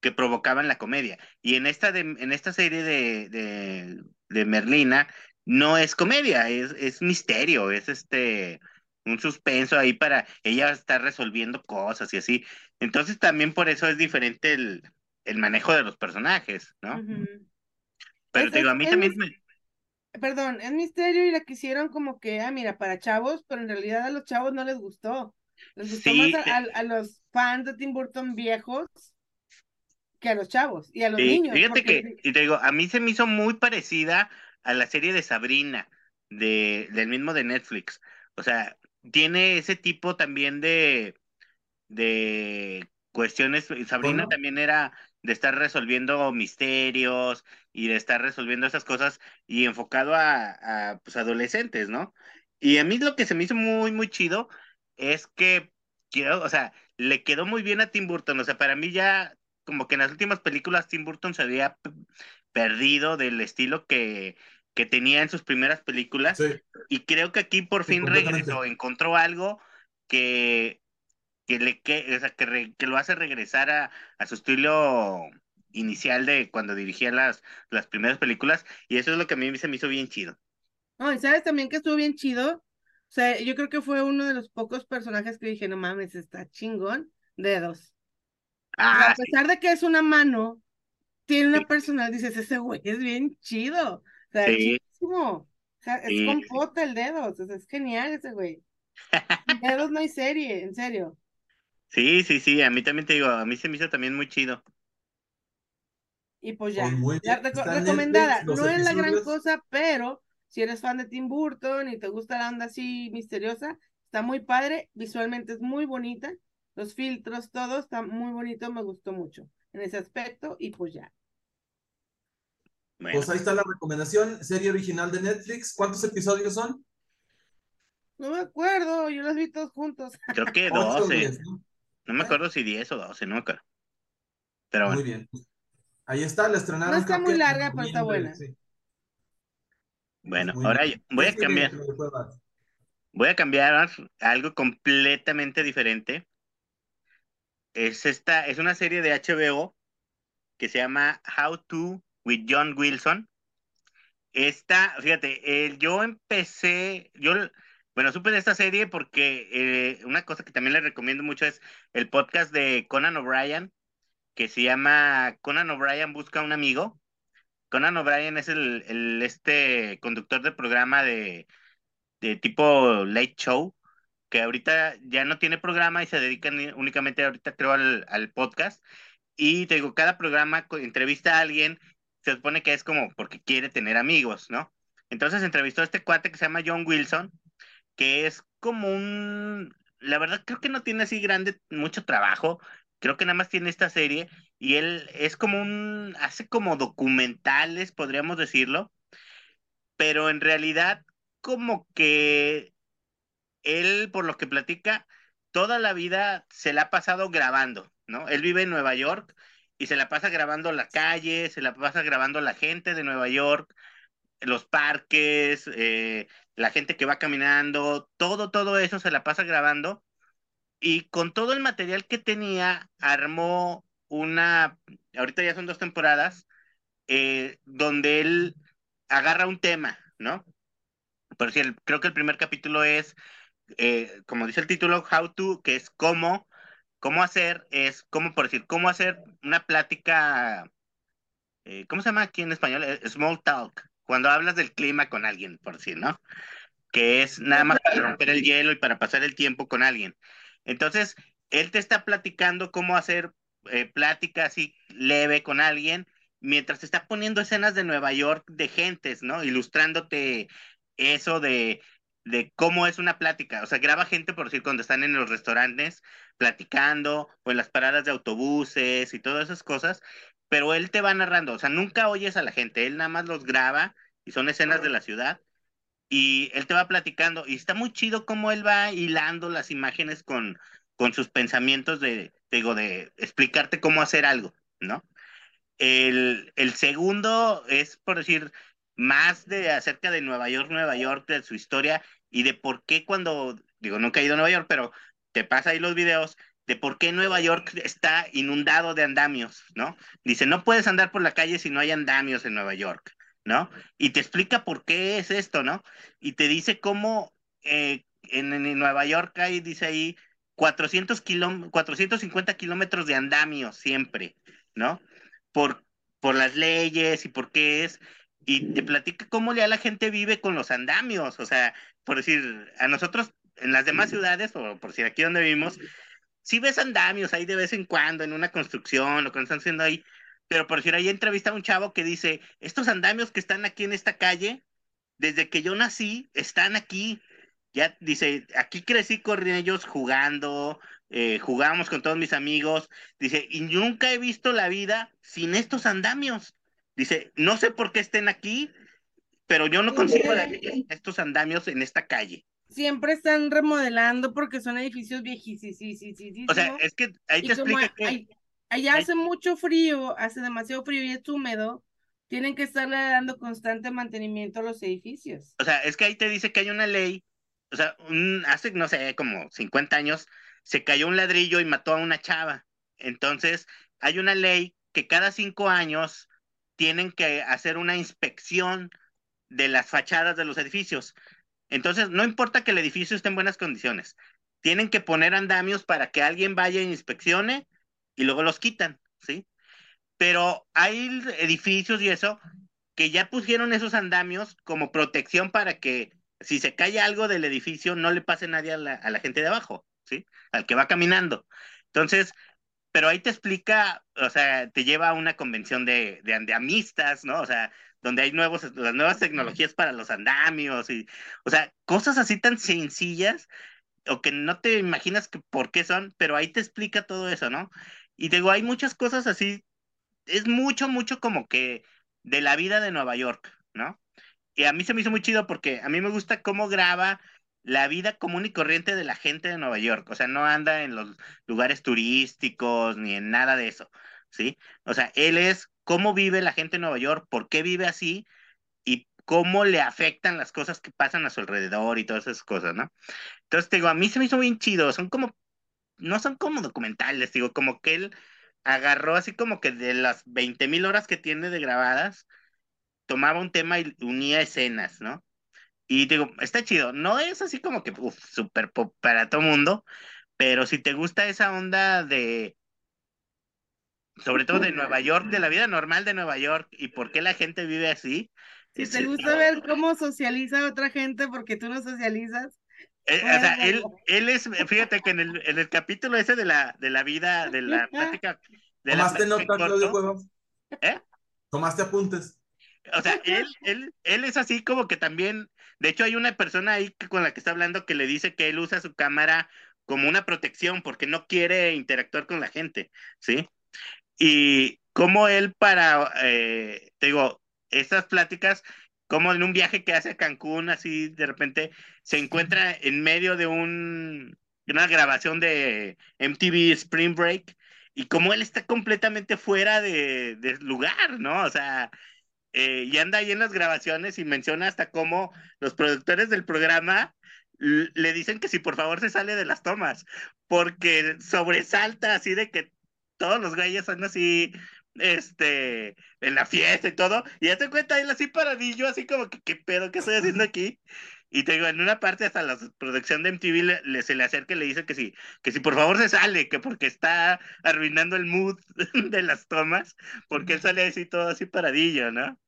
que provocaban la comedia. Y en esta, de, en esta serie de, de, de Merlina, no es comedia, es, es misterio, es este un suspenso ahí para ella estar resolviendo cosas y así. Entonces también por eso es diferente el, el manejo de los personajes, ¿no? Pero Es- te digo, a mí es también me... Perdón, es misterio y la quisieron como que, ah, mira, para chavos, pero en realidad a los chavos no les gustó. Les gustó Sí, más a, a- a los fans de Tim Burton viejos que a los chavos y a los Sí, niños. fíjate porque que, y te digo, a mí se me hizo muy parecida a la serie de Sabrina, de, del mismo de Netflix. O sea, tiene ese tipo también de, de cuestiones. Sabrina también era de estar resolviendo misterios y de estar resolviendo esas cosas y enfocado a, a pues, adolescentes, ¿no? Y a mí lo que se me hizo muy, muy chido es que, quiero, o sea, le quedó muy bien a Tim Burton. O sea, para mí ya, como que en las últimas películas Tim Burton se había perdido del estilo que, que tenía en sus primeras películas. Sí, Y creo que aquí por Sí, fin completamente. regresó, encontró algo que, que le que, o sea, que, re- que lo hace regresar a, a su estilo inicial de cuando dirigía las, las primeras películas, y eso es lo que a mí se me hizo bien chido. No, y sabes también que estuvo bien chido. O sea, yo creo que fue uno de los pocos personajes que dije, no mames, está chingón. Dedos. O sea, Ah, a pesar de que es una mano, tiene una Sí. personalidad, dices, ese güey es bien chido. O sea, Sí. chidísimo. O sea, es compota el dedos. O sea, es genial ese güey. Dedos no hay serie, en serio. Sí, sí, sí, a mí también te digo, a mí se me hizo también muy chido. Y pues ya. Pues muy Ya bien, reco- está en recomendada. Netflix, No es la gran cosa, pero si eres fan de Tim Burton y te gusta la onda así misteriosa, está muy padre. Visualmente es muy bonita. Los filtros, todo está muy bonito. Me gustó mucho en ese aspecto. Y pues ya. Bueno, Pues ahí está la recomendación, serie original de Netflix. ¿Cuántos episodios son? No me acuerdo. Yo los vi todos juntos. creo que Ocho o 12, diez, ¿no? No me acuerdo si 10 o 12, no me acuerdo. Pero Muy bueno, bien. Ahí está, la estrenaron. No está muy larga, pero está buena. sí. bueno, Muy ahora bien. voy ¿Qué a cambiar, voy a cambiar a algo completamente diferente. Es esta, es una serie de HBO que se llama How to with John Wilson. Esta, fíjate, eh, yo empecé, yo, bueno, supe de esta serie porque eh, una cosa que también le recomiendo mucho es el podcast de Conan O'Brien, que se llama Conan O'Brien Busca un Amigo. Conan O'Brien es el, este conductor del programa de, de tipo Late Show, que ahorita ya no tiene programa y se dedica ni- únicamente ahorita creo al, al podcast. Y te digo, cada programa entrevista a alguien, se supone que es como porque quiere tener amigos, ¿no? Entonces entrevistó a este cuate que se llama John Wilson, que es como un, la verdad creo que no tiene así grande, mucho trabajo, creo que nada más tiene esta serie, y él es como un, hace como documentales, podríamos decirlo, pero en realidad como que él, por lo que platica, toda la vida se la ha pasado grabando, ¿no? Él vive en Nueva York y se la pasa grabando la calle, se la pasa grabando la gente de Nueva York, los parques, eh, la gente que va caminando, todo, todo eso se la pasa grabando. Y con todo el material que tenía, armó una, ahorita ya son dos temporadas, eh, donde él agarra un tema, ¿no? Por si creo que el primer capítulo es eh, como dice el título, How to, que es cómo, cómo hacer, es como por decir, cómo hacer una plática, eh, ¿cómo se llama aquí en español? Small talk, cuando hablas del clima con alguien, por decir, ¿no? Que es nada más para romper el hielo y para pasar el tiempo con alguien. Entonces, él te está platicando cómo hacer eh, plática así leve con alguien, mientras te está poniendo escenas de Nueva York de gentes, ¿no? Ilustrándote eso de, de cómo es una plática. O sea, graba gente, por decir, cuando están en los restaurantes platicando, o en las paradas de autobuses y todas esas cosas, pero él te va narrando, o sea, nunca oyes a la gente, él nada más los graba y son escenas de la ciudad y él te va platicando y está muy chido cómo él va hilando las imágenes con, con sus pensamientos de, digo, de explicarte cómo hacer algo, ¿no? El, el segundo es, por decir, más de acerca de Nueva York, Nueva York, de su historia y de por qué cuando, digo, nunca he ido a Nueva York, pero te pasa ahí los videos de por qué Nueva York está inundado de andamios, ¿no? Dice, no puedes andar por la calle si no hay andamios en Nueva York, ¿no? Y te explica por qué es esto, ¿no? Y te dice cómo eh, en, en, Nueva York hay, dice ahí, 400 kilómetros, 450 kilómetros de andamios siempre, ¿no? Por, por las leyes y por qué es. Y te platica cómo ya la gente vive con los andamios, o sea, por decir, a nosotros en las demás ciudades, o por si aquí donde vivimos, sí ves andamios ahí de vez en cuando en una construcción o cuando están haciendo ahí, pero por decir, ahí entrevista a un chavo que dice, estos andamios que están aquí en esta calle, desde que yo nací, están aquí. Ya dice, aquí crecí con ellos jugando, eh, jugábamos con todos mis amigos. Dice, y nunca he visto la vida sin estos andamios. Dice, no sé por qué estén aquí, pero yo no consigo estos andamios en esta calle siempre están remodelando porque son edificios viejísimos. O sea, es que ahí te explica que... allá hace mucho frío, hace demasiado frío y es húmedo, tienen que estarle dando constante mantenimiento a los edificios. O sea, es que ahí te dice que hay una ley, o sea, hace, no sé, como 50 años, se cayó un ladrillo y mató a una chava. Entonces, hay una ley que cada cinco años tienen que hacer una inspección de las fachadas de los edificios. Entonces, no importa que el edificio esté en buenas condiciones, tienen que poner andamios para que alguien vaya e inspeccione y luego los quitan, ¿sí? Pero hay edificios y eso que ya pusieron esos andamios como protección para que si se cae algo del edificio no le pase nadie a la, gente de abajo, ¿sí? Al que va caminando. Entonces, pero ahí te explica, o sea, te lleva a una convención de, de ¿no? O sea, donde hay nuevos, las nuevas tecnologías para los andamios y, o sea, cosas así tan sencillas o que no te imaginas que por qué son, pero ahí te explica todo eso, ¿no? Y digo, hay muchas cosas así, es mucho, mucho como que de la vida de Nueva York, ¿no? Y a mí se me hizo muy chido porque a mí me gusta cómo graba la vida común y corriente de la gente de Nueva York, o sea, no anda en los lugares turísticos ni en nada de eso, ¿sí? O sea, él es cómo vive la gente en Nueva York, por qué vive así y cómo le afectan las cosas que pasan a su alrededor y todas esas cosas, ¿no? Entonces, te digo, a mí se me hizo bien chido, son como, no son como documentales, digo, como que él agarró así como que de las 20 mil horas que tiene de grabadas, tomaba un tema y unía escenas, ¿no? Y digo, está chido, no es así como que, uff, súper para todo mundo, pero si te gusta esa onda de sobre todo de Nueva York, de la vida normal de Nueva York y por qué la gente vive así. Si te gusta ver cómo socializa otra gente porque tú no socializas. Eh, o sea, él, él es, fíjate que en el, en el capítulo ese de la, de la vida, de la plática. De ¿Tomaste notas, ¿Eh? ¿Tomaste apuntes? O sea, él, él, él es así como que también, de hecho hay una persona ahí con la que está hablando que le dice que él usa su cámara como una protección porque no quiere interactuar con la gente, ¿sí? Y como él para, eh, te digo, estas pláticas, como en un viaje que hace a Cancún, así de repente se encuentra en medio de un, una grabación de MTV Spring Break y como él está completamente fuera de, de lugar, ¿no? O sea, eh, y anda ahí en las grabaciones y menciona hasta cómo los productores del programa le dicen que si por favor se sale de las tomas, porque sobresalta así de que todos los güeyes son así, este, en la fiesta y todo, y ya te cuenta él así paradillo, así como que, ¿qué pedo? ¿Qué estoy haciendo aquí? Y te digo, en una parte hasta la producción de MTV le, se le acerca y le dice que sí, que si por favor se sale, que porque está arruinando el mood de las tomas, porque él sale así todo así paradillo, ¿no?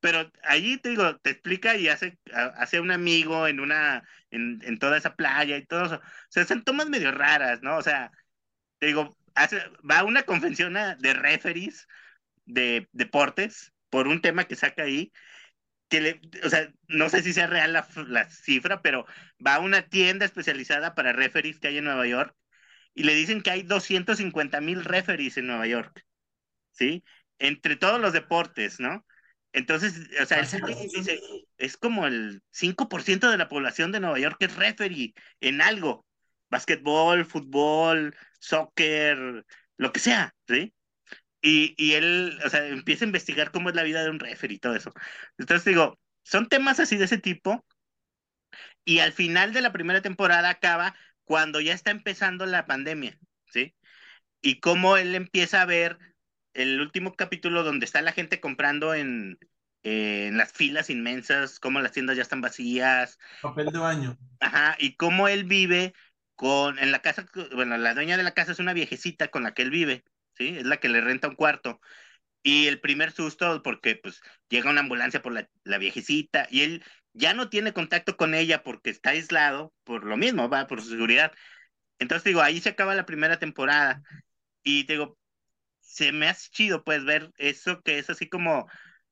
Pero allí te digo, te explica y hace, hace un amigo en una, en, en toda esa playa y todo eso. O sea, son tomas medio raras, ¿no? O sea, te digo, hace, va a una convención de referees de deportes por un tema que saca ahí, que le, o sea, no sé si sea real la, la, cifra, pero va a una tienda especializada para referees que hay en Nueva York y le dicen que hay 250 mil referees en Nueva York, ¿sí? Entre todos los deportes, ¿no? Entonces, o sea, él dice, es como el 5% de la población de Nueva York que es referee en algo, básquetbol, fútbol, soccer, lo que sea, ¿sí? Y, y él, o sea, empieza a investigar cómo es la vida de un referee y todo eso. Entonces digo, son temas así de ese tipo. Y al final de la primera temporada acaba cuando ya está empezando la pandemia, ¿sí? Y cómo él empieza a ver el último capítulo donde está la gente comprando en, en las filas inmensas, cómo las tiendas ya están vacías. Papel de baño. Ajá, y cómo él vive con, en la casa, bueno, la dueña de la casa es una viejecita con la que él vive, ¿sí? Es la que le renta un cuarto. Y el primer susto, porque pues llega una ambulancia por la, la viejecita y él ya no tiene contacto con ella porque está aislado, por lo mismo, va, por su seguridad. Entonces digo, ahí se acaba la primera temporada. Y digo, se me hace chido pues ver eso que es así como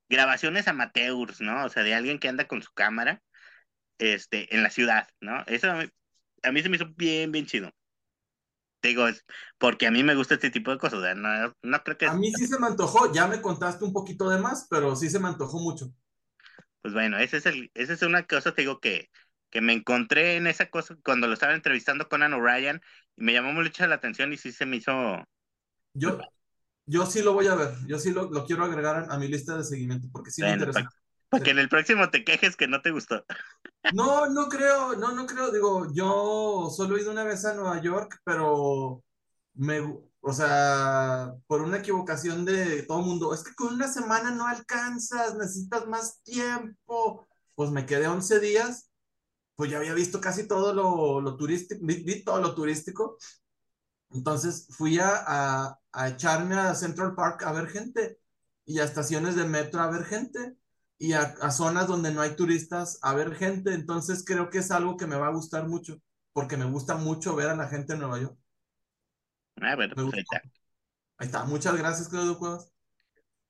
grabaciones amateurs, ¿no? O sea, de alguien que anda con su cámara este, en la ciudad, ¿no? Eso a mí, se me hizo bien, bien chido. Te digo, es porque a mí me gusta este tipo de cosas. No, no creo que... A mí sí se me antojó, ya me contaste un poquito de más, pero sí se me antojó mucho. Pues bueno, esa es, el, esa es una cosa, te digo, que, que me encontré en esa cosa cuando lo estaba entrevistando con Anne O'Brien y me llamó mucho la atención y sí se me hizo... Yo, yo sí lo voy a ver, yo sí lo, lo quiero agregar a, mi lista de seguimiento porque sí bueno, me interesa. Para, para que en el próximo te quejes que no te gustó. No, no creo, no, no creo, digo, yo solo he ido una vez a Nueva York, pero me, o sea, por una equivocación de todo el mundo, es que con una semana no alcanzas, necesitas más tiempo. Pues me quedé 11 días, pues ya había visto casi todo lo, lo turístico, vi, vi, todo lo turístico. Entonces fui a, a, a, echarme a Central Park a ver gente y a estaciones de metro a ver gente y a, a zonas donde no hay turistas a ver gente. Entonces creo que es algo que me va a gustar mucho, porque me gusta mucho ver a la gente en Nueva York. Ah, bueno, pues ahí está. Ahí está. Muchas gracias, Claudio Cuevas.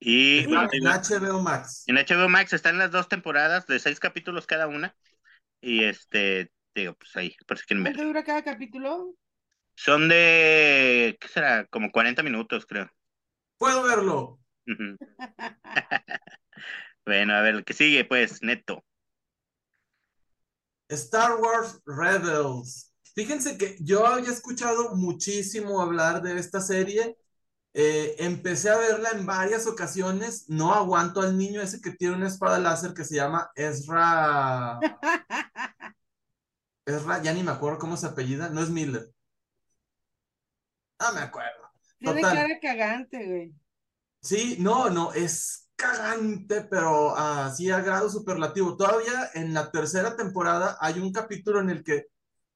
Y está en HBO Max. En HBO Max están las dos temporadas de seis capítulos cada una. Y este, digo, pues ahí, por si quieren ver. ¿Cuánto dura cada capítulo? Son de, ¿qué será? Como 40 minutos, creo. Puedo verlo. Uh -huh. bueno, a ver, el que sigue, pues, neto. Star Wars Rebels. Fíjense que yo había escuchado muchísimo hablar de esta serie. Eh, empecé a verla en varias ocasiones. No aguanto al niño ese que tiene una espada láser que se llama Ezra. Ezra, ya ni me acuerdo cómo se apellida. No es Miller. No me acuerdo. Tiene cara cagante, güey. Sí, no, no, es cagante, pero así a grado superlativo. Todavía en la tercera temporada hay un capítulo en el que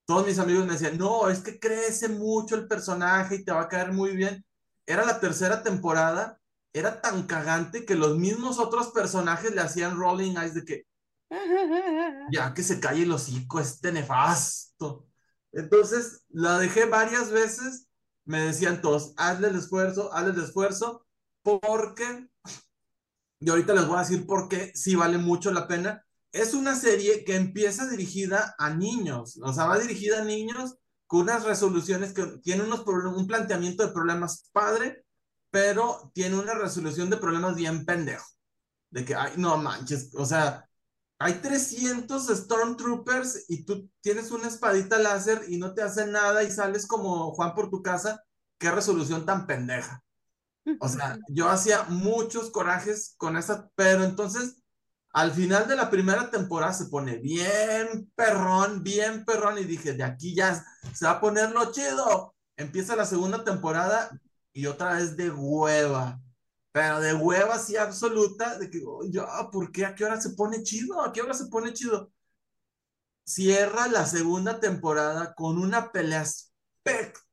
todos mis amigos me decían, no, es que crece mucho el personaje y te va a caer muy bien. Era la tercera temporada, era tan cagante que los mismos otros personajes le hacían rolling eyes de que, ya que se calle el hocico, este nefasto. Entonces, la dejé varias veces, me decían todos, hazle el esfuerzo, hazle el esfuerzo, porque, y ahorita les voy a decir por qué sí vale mucho la pena, es una serie que empieza dirigida a niños, o sea, va dirigida a niños con unas resoluciones que tiene unos un planteamiento de problemas padre, pero tiene una resolución de problemas bien pendejo. De que, ay, no manches, o sea, hay 300 Stormtroopers y tú tienes una espadita láser y no te hacen nada y sales como Juan por tu casa, qué resolución tan pendeja. O sea, yo hacía muchos corajes con esa, pero entonces al final de la primera temporada se pone bien perrón, bien perrón y dije, de aquí ya se va a poner lo chido. Empieza la segunda temporada y otra vez de hueva, pero de hueva así absoluta, de que, yo, ¿por qué? ¿A qué hora se pone chido? ¿A qué hora se pone chido? Cierra la segunda temporada con una pelea espectacular,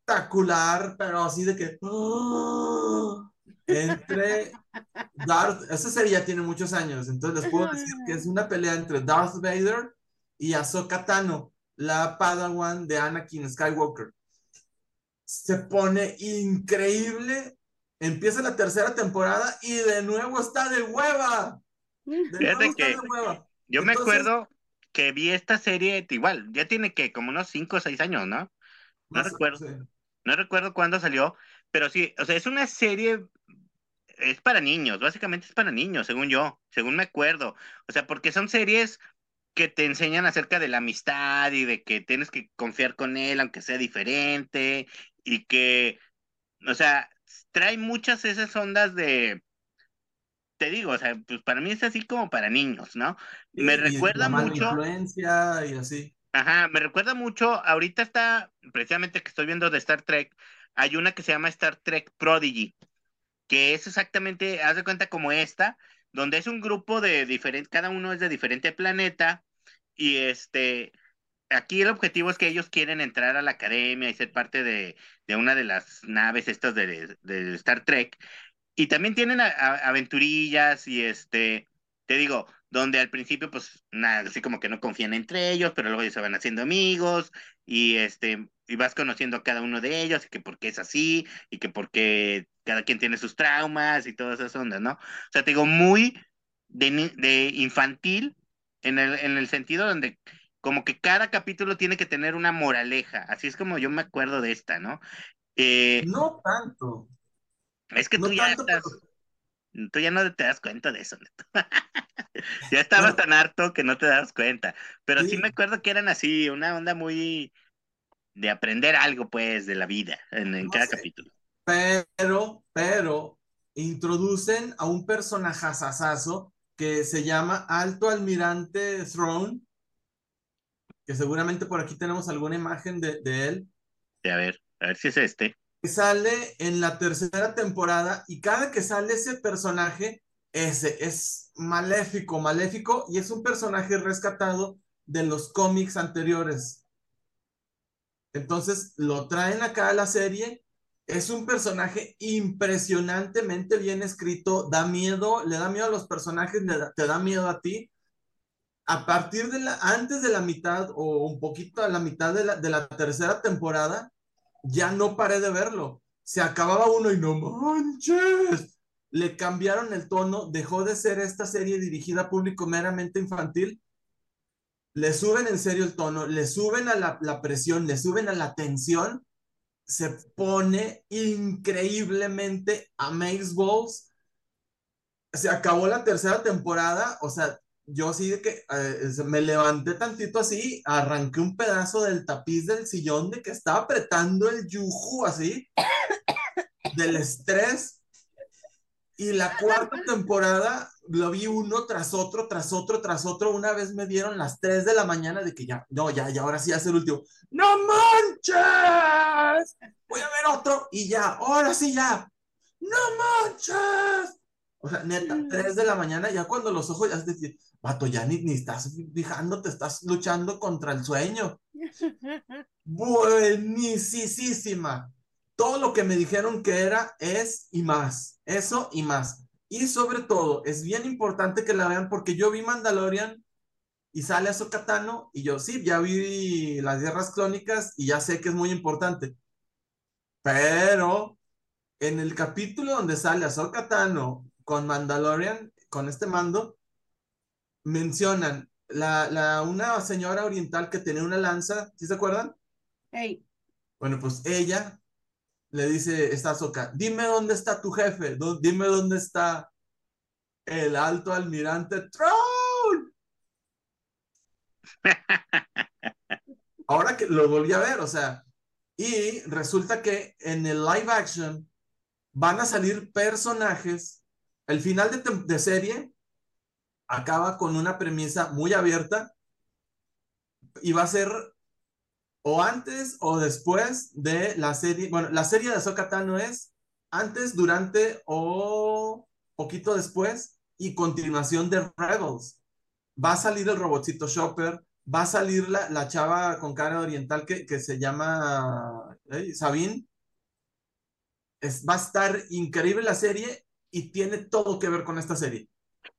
pero así de que... Oh, entre Darth, esa serie ya tiene muchos años, entonces les puedo decir que es una pelea entre Darth Vader y Ahsoka Tano, la Padawan de Anakin Skywalker. se pone increíble. Empieza la tercera temporada y de nuevo está de hueva. De Fíjate nuevo está que de hueva. Yo me acuerdo que vi esta serie, igual, ya tiene que como unos 5 o 6 años, ¿no? No recuerdo. sí. No recuerdo cuándo salió, pero sí, o sea, es una serie, es para niños, básicamente es para niños, según yo, según me acuerdo. O sea, porque son series que te enseñan acerca de la amistad y de que tienes que confiar con él, aunque sea diferente, y que, o sea, trae muchas esas ondas de, te digo, o sea, pues para mí es así como para niños, ¿no? Me Y- y recuerda la mala mucho. influencia y así. Ajá, me recuerda mucho, ahorita está, precisamente que estoy viendo de Star Trek, hay una que se llama Star Trek Prodigy, que es exactamente, haz de cuenta como esta, donde es un grupo de diferente, cada uno es de diferente planeta, y este, aquí el objetivo es que ellos quieren entrar a la academia y ser parte de, de una de las naves estas de, de Star Trek, y también tienen aventurillas y este, te digo, donde al principio pues nada, así como que no confían entre ellos, pero luego ellos se van haciendo amigos y este, y vas conociendo a cada uno de ellos y que por qué es así y que por qué cada quien tiene sus traumas y todas esas ondas, ¿no? O sea, te digo, muy de, infantil en el, en el sentido donde como que cada capítulo tiene que tener una moraleja, así es como yo me acuerdo de esta, ¿no? Eh, No tanto. es que No tú ya tanto, estás, pero- tú ya no te das cuenta de eso, neto. Ya estabas tan harto que no te das cuenta. Pero sí. Sí. me acuerdo que eran así, una onda muy de aprender algo, pues, de la vida en, en No cada sé. capítulo. Pero, pero, introducen a un personajazazazo que se llama Alto Almirante Throne, que seguramente por aquí tenemos alguna imagen de, de él, Sí, a ver, a ver si es este. que sale en la tercera temporada y cada que sale ese personaje, ese es maléfico, maléfico, y es un personaje rescatado de los cómics anteriores. Entonces lo traen acá a la serie. Es un personaje impresionantemente bien escrito, da miedo, le da miedo a los personajes, da- te da miedo a ti. A partir de la, antes de la mitad o un poquito a la mitad de la, de la tercera temporada, ya no paré de verlo. Se acababa uno y no manches. Le cambiaron el tono, dejó de ser esta serie dirigida a público meramente infantil. Le suben en serio el tono, le suben a la, presión, le suben a la tensión. Se pone increíblemente Balls. Se acabó la tercera temporada, o sea, yo sí que eh, me levanté tantito así, arranqué un pedazo del tapiz del sillón de que estaba apretando el yuju así, del estrés. Y la cuarta temporada lo vi uno tras otro, tras otro, tras otro. Una vez me dieron las 3 de la mañana de que ya, no, ya, ya, ahora sí hace el último. ¡No manches! Voy a ver otro y ya, ahora sí ya. ¡No manches! O sea, neta, 3 de la mañana, ya cuando los ojos ya es decir, vato, ya ni, ni estás fijándote, estás luchando contra el sueño. Buenísima. Todo lo que me dijeron que era es y más. Eso y más. Y sobre todo, es bien importante que la vean porque yo vi Mandalorian y sale Ahsoka Tano y yo sí, ya vi las guerras clónicas y ya sé que es muy importante. Pero en el capítulo donde sale Ahsoka Tano con Mandalorian, con este mando, mencionan la, la, una señora oriental que tenía una lanza, ¿sí se acuerdan? Hey, Bueno, pues ella le dice, esta Ahsoka, dime dónde está tu jefe, dime dónde está el alto almirante Throne. Ahora que lo volví a ver, o sea, y resulta que en el live action van a salir personajes. El final de, de serie acaba con una premisa muy abierta y va a ser o antes o después de la serie. Bueno, la serie de Ahsoka Tano es antes, durante o poquito después y continuación de Rebels. Va a salir el robotcito Shopper, va a salir la, la chava con cara oriental que, que se llama. Sabine. Es, va a estar increíble la serie y tiene todo que ver con esta serie.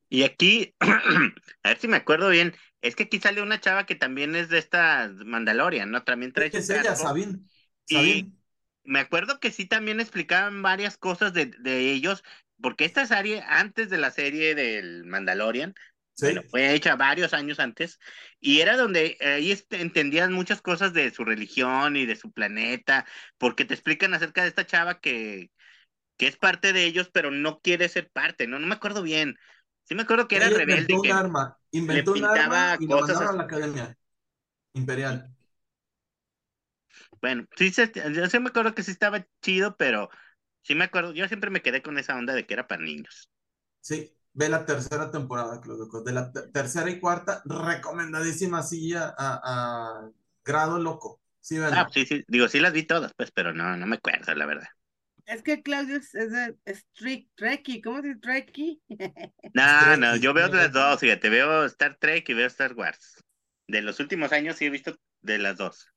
Y aquí, a ver si me acuerdo bien, es que aquí sale una chava que también es de esta Mandalorian, ¿no? También trae ¿Qué su es ella? Sabine. Y- me acuerdo que sí también explicaban varias cosas de, de ellos, porque esta serie, antes de la serie del Mandalorian, Sí. bueno, fue hecha varios años antes, y era donde ahí este, entendían muchas cosas de su religión y de su planeta, porque te explican acerca de esta chava que, que es parte de ellos, pero no quiere ser parte, ¿no? No me acuerdo bien. Sí me acuerdo que era Ella rebelde. inventó que- un arma, inventó un pintaba arma y cosas mandaron a la academia imperial. Bueno, sí, se- yo sí me acuerdo que sí estaba chido, pero sí me acuerdo, yo siempre me quedé con esa onda de que era para niños. Sí, ve la tercera temporada, Claudio. De la te- tercera y cuarta, recomendadísima sí a, a- grado loco. Sí, ven. Ah, sí, sí, digo, sí las vi todas, pues, pero no, no me acuerdo, la verdad. Es que Claudio es, de strict Trekkie, ¿cómo se dice Trekkie? No, no, yo veo de las dos, fíjate, veo Star Trek y veo Star Wars. De los últimos años sí he visto de las dos.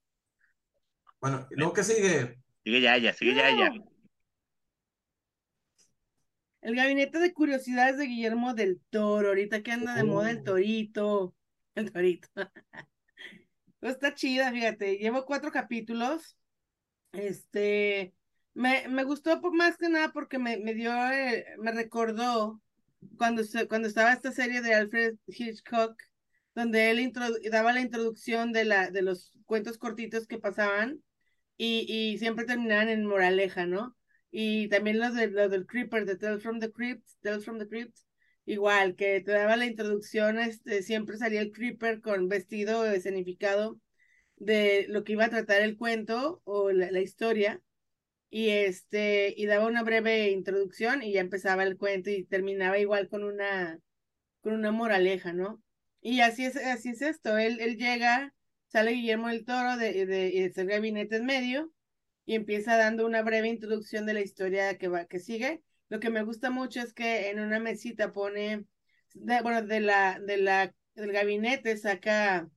Bueno, ¿y luego qué sigue? Sigue ya, ya, sigue ya, ya. El gabinete de curiosidades de Guillermo del Toro, ahorita que anda de moda el Oh. torito, el torito. Está chida, fíjate, llevo cuatro capítulos. Este, me, me gustó más que nada porque me, me dio, eh, me recordó cuando, cuando estaba esta serie de Alfred Hitchcock, donde él daba la introducción de, la, de los cuentos cortitos que pasaban y, y siempre terminaban en moraleja, ¿no? Y también los, de, del Creeper, de Tales from the Crypt, Tales from the Crypt, igual, que te daba la introducción, este, siempre salía el Creeper con vestido escenificado de lo que iba a tratar el cuento o la historia, y este, y daba una breve introducción y ya empezaba el cuento y terminaba igual con una, con una moraleja, ¿no? Y así es, así es esto, él, él llega, sale Guillermo del Toro de, de, de gabinete en medio y empieza dando una breve introducción de la historia que va, que sigue. Lo que me gusta mucho es que en una mesita pone, de- bueno, de la, de la, del gabinete saca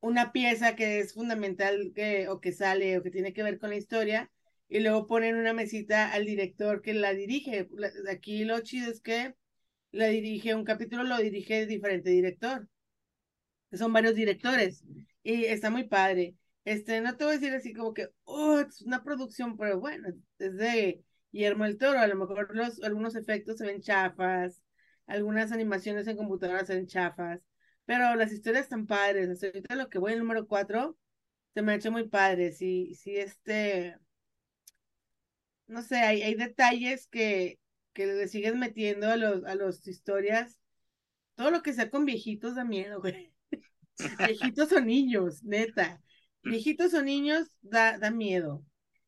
una pieza que es fundamental que, o que sale o que tiene que ver con la historia y luego ponen una mesita al director que la dirige. Aquí lo chido es que la dirige, un capítulo lo dirige diferente director. Son varios directores y está muy padre. Este, no te voy a decir así como que, oh, es una producción, pero bueno, es de Guillermo el Toro. A lo mejor los, algunos efectos se ven chafas, algunas animaciones en computadora se ven chafas, pero las historias están padres. Ahorita lo que voy, el número 4, se me ha hecho muy padre. Sí, sí, este, no sé, hay, hay detalles que, que le sigues metiendo a los, a las historias. Todo lo que sea con viejitos da miedo, güey. Viejitos o niños, neta. Viejitos o niños da, da miedo.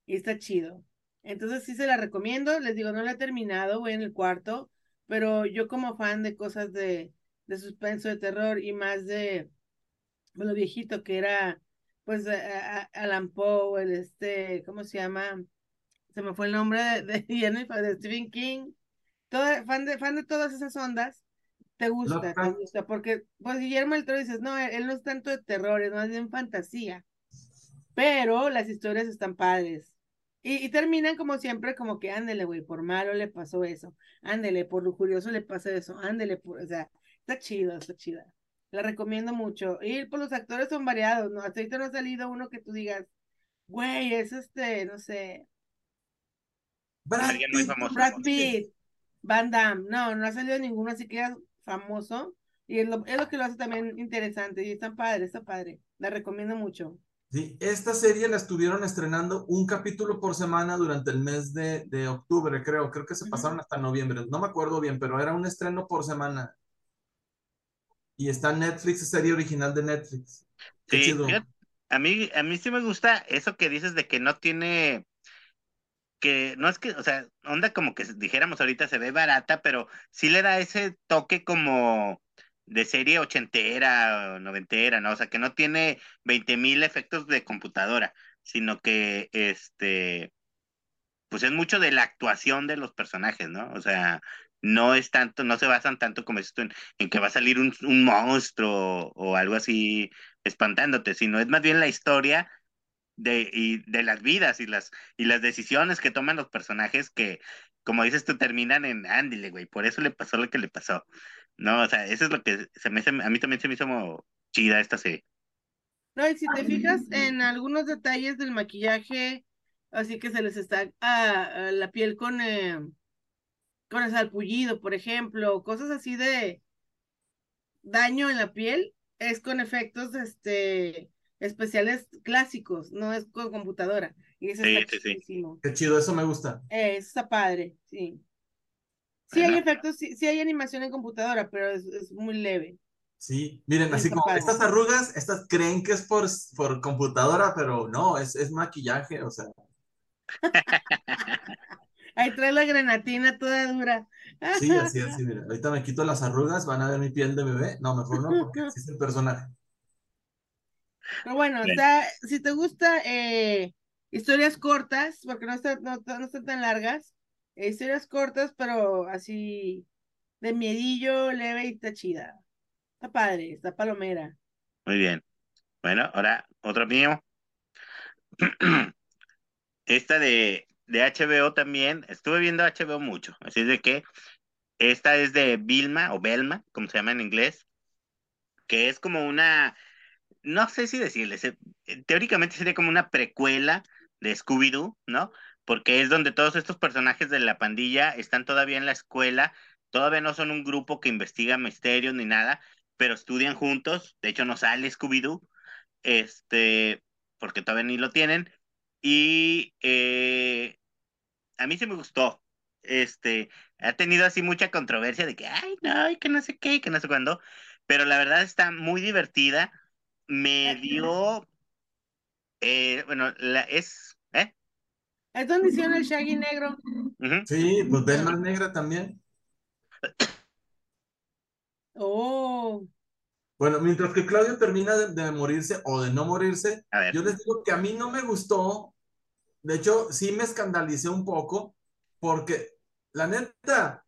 Y está chido. Entonces sí se la recomiendo. Les digo, no la he terminado, voy en el cuarto. Pero yo como fan de cosas de, de suspenso, de terror y más de, de lo viejito que era, pues, a- Alan Poe, el este, ¿cómo se llama? Se me fue el nombre de, de, Jennifer, de Stephen King. Todo, fan de, fan de todas esas ondas te gusta, te gusta, porque pues Guillermo del Toro dices, no, él, él no es tanto de terror, es más bien fantasía, pero las historias están padres. Y, y terminan como siempre, como que ándele, güey, por malo le pasó eso, ándele, por lujurioso le pasó eso, ándele, por, o sea, está chido, está chida. La recomiendo mucho. Y pues los actores son variados, ¿no? Hasta ahorita no ha salido uno que tú digas, güey, es este, no sé, Brad Alguien muy Pitt, famoso. Brad Pitt, Van Damme, no, no ha salido ninguno así que era famoso. Y es lo, es lo que lo hace también interesante. Y está padre, está padre. La recomiendo mucho. Sí, esta serie la estuvieron estrenando un capítulo por semana durante el mes de, de octubre, creo. Creo que se pasaron hasta noviembre. No me acuerdo bien, pero era un estreno por semana. Y está en Netflix, serie original de Netflix. Qué Sí, chido. fíjate, a mí, a mí sí me gusta eso que dices de que no tiene, que no es que, o sea, onda como que dijéramos ahorita se ve barata, pero sí le da ese toque como de serie ochentera o noventera, ¿no? O sea, que no tiene 20 mil efectos de computadora, sino que, este, pues es mucho de la actuación de los personajes, ¿no? O sea, no es tanto, no se basan tanto como esto en, que va a salir un, un monstruo o algo así espantándote, sino es más bien la historia de, y de las vidas y las, y las decisiones que toman los personajes que, como dices tú, terminan en ándile, güey, por eso le pasó lo que le pasó. No, o sea, eso es lo que se me a mí también se me hizo chida esta serie. No, y si te fijas en algunos detalles del maquillaje así que se les está ah, la piel con, eh, con el salpullido, por ejemplo, cosas así de daño en la piel, es con efectos este, especiales clásicos, no es con computadora. Y eso Sí, está sí, sí. chidísimo. Qué chido, eso me gusta. Eh, eso está padre, sí. Sí hay efectos, sí, sí hay animación en computadora, pero es, es muy leve. Sí, miren, Sí, así como padre. estas arrugas, estas creen que es por, por computadora, pero no, es, es maquillaje, o sea, Ahí trae la grenatina toda dura. sí, así, así, mira. Ahorita me quito las arrugas, van a ver mi piel de bebé. No, mejor no, porque así es el personaje. Pero bueno, o sea, si te gusta eh, historias cortas, porque no, está, no, no están tan largas, eh, historias cortas, pero así de miedillo, leve y está chida. Está padre, está palomera. Muy bien. Bueno, ahora otro mío. Esta de, de HBO también. Estuve viendo HBO mucho. Así de que esta es de Vilma o Belma, como se llama en inglés, que es como una, no sé si decirles, eh, teóricamente sería como una precuela de Scooby-Doo, ¿no? Porque es donde todos estos personajes de la pandilla están todavía en la escuela, todavía no son un grupo que investiga misterios ni nada, pero estudian juntos. De hecho, no sale Scooby-Doo, este, porque todavía ni lo tienen. Y eh, a mí sí me gustó. Este, ha tenido así mucha controversia de que, ay, no, y que no sé qué, y que no sé cuándo. Pero la verdad está muy divertida. Me dio, eh, bueno, la, es, ¿eh? Es donde hicieron el Shaggy negro. Sí, pues Belma negra también. Oh, Bueno, mientras que Claudio termina de, de morirse o de no morirse, yo les digo que a mí no me gustó. De hecho, sí me escandalicé un poco, porque la neta,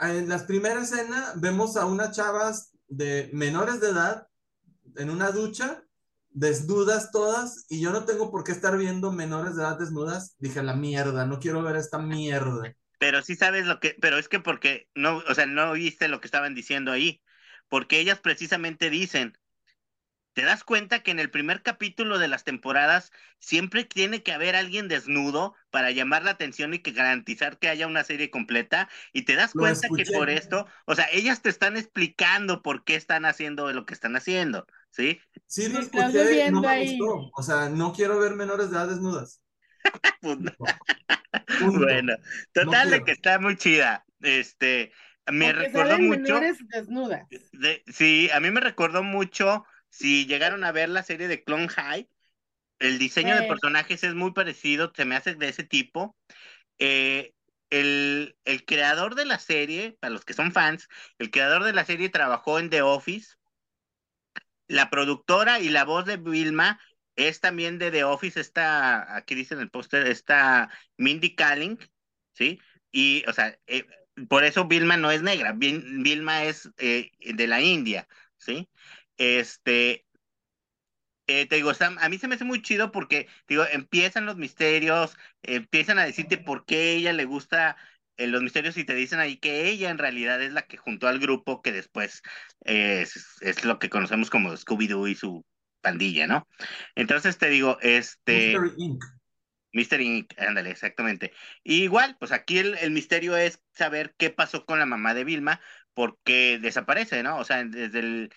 en las primeras escenas vemos a unas chavas de menores de edad en una ducha, desnudas todas, y yo no tengo por qué estar viendo menores de edad desnudas. Dije, la mierda, no quiero ver esta mierda. pero sí sabes lo que, pero es que porque no, o sea, no viste lo que estaban diciendo ahí, porque ellas precisamente dicen, ¿te das cuenta que en el primer capítulo de las temporadas siempre tiene que haber alguien desnudo para llamar la atención y que garantizar que haya una serie completa? Y te das cuenta que por esto, o sea, ellas te están explicando por qué están haciendo lo que están haciendo, ¿sí? Sí, lo escuché, no viendo me ahí. gustó. O sea, no quiero ver menores de edad desnudas. Pues, no. Bueno, total de que está muy chida. Este, me porque recordó mucho. menores desnudas. De- sí, a mí me recordó mucho, si llegaron a ver la serie de Clone High, el diseño de personajes es muy parecido, se me hace de ese tipo. Eh, el, el creador de la serie, para los que son fans, el creador de la serie trabajó en The Office. La productora y la voz de Vilma es también de The Office, esta, aquí dice en el póster, esta Mindy Kaling, ¿sí? Y, o sea, eh, por eso Vilma no es negra, Vil- Vilma es eh, de la India, ¿sí? Este, eh, te digo, a mí se me hace muy chido porque, digo, empiezan los misterios, empiezan a decirte por qué ella le gusta eh, los misterios y te dicen ahí que ella en realidad es la que juntó al grupo que después eh, es, es lo que conocemos como Scooby-Doo y su pandilla, ¿no? Entonces te digo, este... Mystery Inc. Mystery Inc., ándale, exactamente. Y igual, pues aquí el, el misterio es saber qué pasó con la mamá de Vilma, porque desaparece, ¿no? O sea, desde el,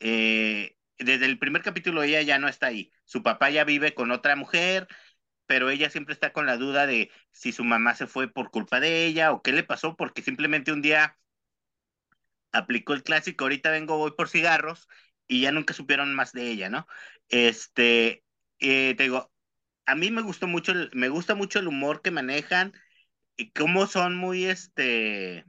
eh, desde el primer capítulo ella ya no está ahí. Su papá ya vive con otra mujer, pero ella siempre está con la duda de si su mamá se fue por culpa de ella o qué le pasó, porque simplemente un día aplicó el clásico, ahorita vengo, voy por cigarros, y ya nunca supieron más de ella, ¿no? Este, eh, te digo, a mí me gustó mucho, el- me gusta mucho el humor que manejan y cómo son muy, este,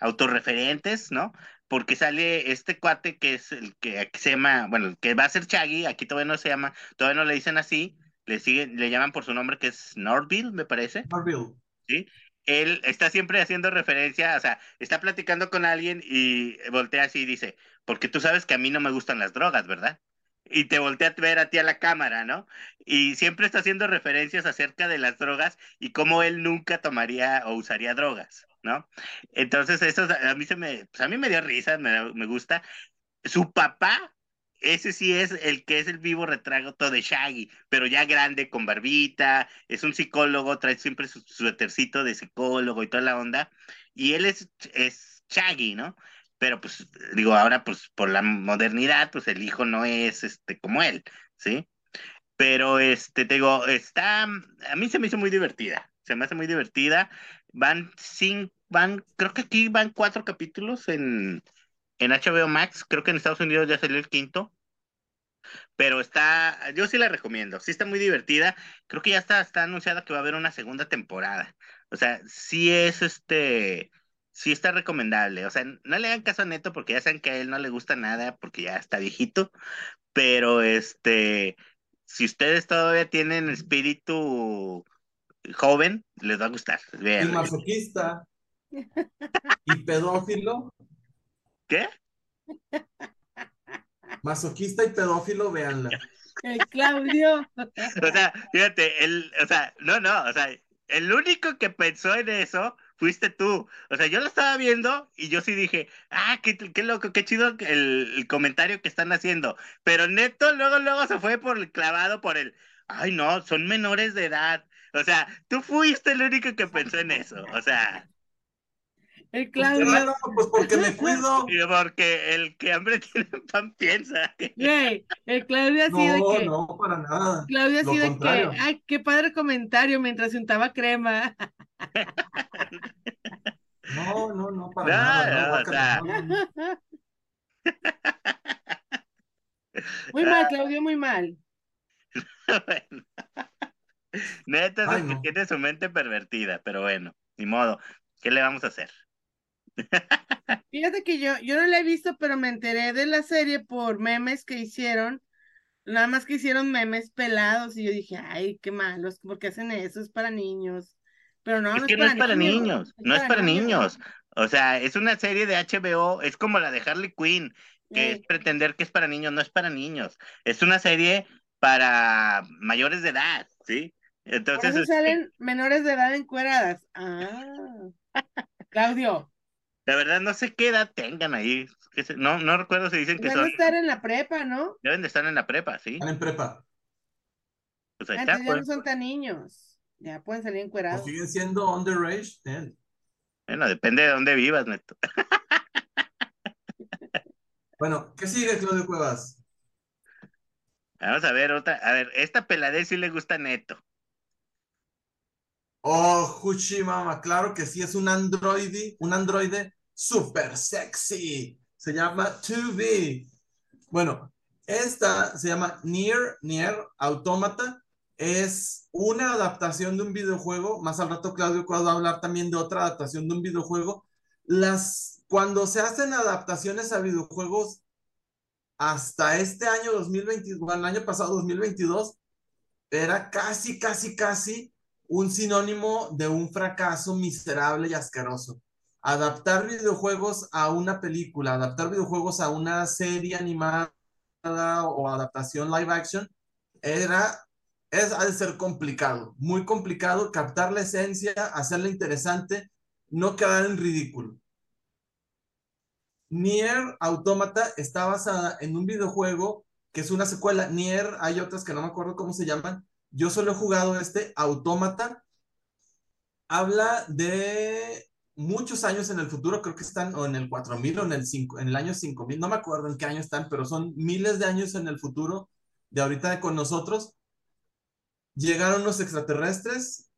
autorreferentes, ¿no? Porque sale este cuate que es el que se llama, bueno, el que va a ser Shaggy, aquí todavía no se llama, todavía no le dicen así, le siguen, le llaman por su nombre que es Norville, me parece. Marvel. ¿sí? Él está siempre haciendo referencia, o sea, está platicando con alguien y voltea así y dice, porque tú sabes que a mí no me gustan las drogas, ¿verdad? Y te voltea a ver a ti a la cámara, ¿no? Y siempre está haciendo referencias acerca de las drogas y cómo él nunca tomaría o usaría drogas, ¿no? Entonces, eso a mí se me, pues a mí me dio risa, me, me gusta. Su papá ese sí es el que es el vivo retrato de Shaggy, pero ya grande, con barbita, es un psicólogo, trae siempre su suétercito de psicólogo y toda la onda, y él es, es Shaggy, ¿no? Pero pues digo, ahora pues por la modernidad, pues el hijo no es este como él, ¿sí? Pero este, te digo, está, a mí se me hizo muy divertida, se me hace muy divertida, van cinco, van, creo que aquí van cuatro capítulos en, en HBO Max, creo que en Estados Unidos ya salió el quinto, pero está, yo sí la recomiendo, sí está muy divertida, creo que ya está, está anunciada que va a haber una segunda temporada, o sea, sí es este, sí está recomendable, o sea, no le hagan caso a Neto porque ya saben que a él no le gusta nada porque ya está viejito, pero este, si ustedes todavía tienen espíritu joven, les va a gustar, Y vean. masoquista. Y pedófilo. ¿Qué? Masoquista y pedófilo, véanla. El Claudio. O sea, fíjate, el, o sea, no, no, o sea, el único que pensó en eso fuiste tú. O sea, yo lo estaba viendo y yo sí dije, ah, qué, qué loco, qué chido el, el comentario que están haciendo. Pero Neto luego, luego se fue por el clavado por el, ay, no, son menores de edad. O sea, tú fuiste el único que pensó en eso. O sea, El Pues, qué Claudio. raro, pues porque me cuido. y porque el que hambre tiene pan piensa. Güey, el Claudio así de No, que. no, para nada. Claudio Lo así de que. contrario. Ay, qué padre comentario mientras se untaba crema. No, no, no, para No, nada. no, No, o guácala, sea. no, no. Muy mal, Claudio, muy mal. Bueno. Neto es Ay, el que no. tiene su mente pervertida, pero bueno, ni modo. ¿Qué le vamos a hacer? Fíjate que yo, yo no la he visto, pero me enteré de la serie por memes que hicieron. Nada más que hicieron memes pelados y yo dije, ay, qué malos, porque hacen eso? Es para niños. Pero no, es no que no es para niños, no es para niños. O sea, es una serie de HBO, es como la de Harley Quinn, que es pretender que es para niños, no es para niños. Es una serie para mayores de edad, ¿sí? por Entonces, eso este, salen menores de edad encueradas. Ah, Claudio, la verdad no sé qué edad tengan ahí. No, no recuerdo si dicen que a son, estar en la prepa, ¿no? deben de estar en la prepa, ¿sí? Están en prepa. Pues ahí Ah, está, ya no pues. son tan niños. Ya pueden salir O encuerados. siguen siendo underage. eh. Bueno, depende de dónde vivas, Neto. Bueno, ¿qué sigue, Claudio Cuevas? Vamos a ver otra. A ver, esta peladez sí le gusta a Neto. Oh, Huchimama, claro que sí, es un androide, un androide super sexy. Se llama 2B. Bueno, esta se llama Nier, Nier Automata. Es una adaptación de un videojuego. Más al rato Claudio va a hablar también de otra adaptación de un videojuego. Las, cuando se hacen adaptaciones a videojuegos hasta este año 2022, bueno, el año pasado 2022, era casi, casi, casi un sinónimo de un fracaso miserable y asqueroso. Adaptar videojuegos a una película, adaptar videojuegos a una serie animada o adaptación live action, era, es, ha de ser complicado, muy complicado captar la esencia, hacerla interesante, no quedar en ridículo. Nier Automata está basada en un videojuego que es una secuela. Nier, hay otras que no me acuerdo cómo se llaman, yo solo he jugado este Autómata. Habla de muchos años en el futuro, creo que están en el 4000 o en el, 5, en el año 5000, no me acuerdo en qué año están, pero son miles de años en el futuro de ahorita con nosotros. Llegaron los extraterrestres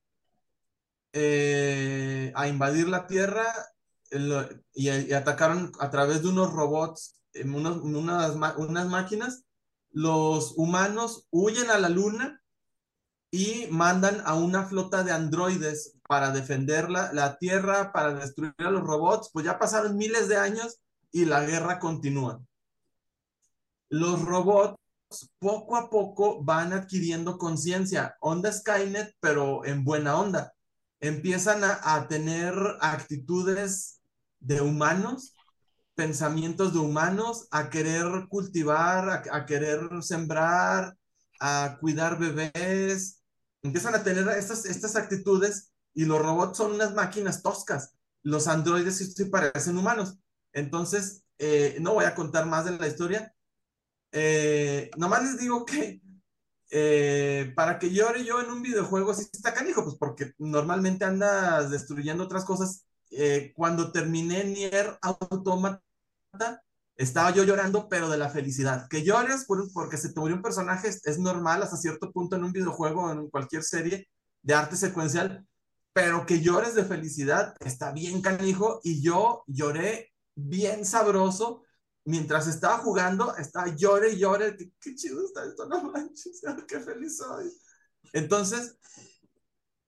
eh, a invadir la Tierra y, atacaron a través de unos robots, unos, unas, unas máquinas. Los humanos huyen a la Luna y mandan a una flota de androides para defender la, la, Tierra, para destruir a los robots. Pues ya pasaron miles de años y la guerra continúa. Los robots poco a poco van adquiriendo conciencia, onda Skynet, pero en buena onda. Empiezan a, a tener actitudes de humanos, pensamientos de humanos, a querer cultivar, a, a querer sembrar, a cuidar bebés, empiezan a tener estas, estas actitudes y los robots son unas máquinas toscas. Los androides sí, sí parecen humanos. Entonces, eh, no voy a contar más de la historia. eh, nomás les digo que eh, para que llore yo en un videojuego, sí está canijo, pues porque normalmente andas destruyendo otras cosas. Eh, cuando terminé Nier Automata, estaba yo llorando, pero de la felicidad. Que llores por, porque se te murió un personaje es, normal hasta cierto punto en un videojuego o en cualquier serie de arte secuencial, pero que llores de felicidad está bien canijo y yo lloré bien sabroso mientras estaba jugando, estaba llore y llore, qué chido está esto, no manches, qué feliz soy. Entonces,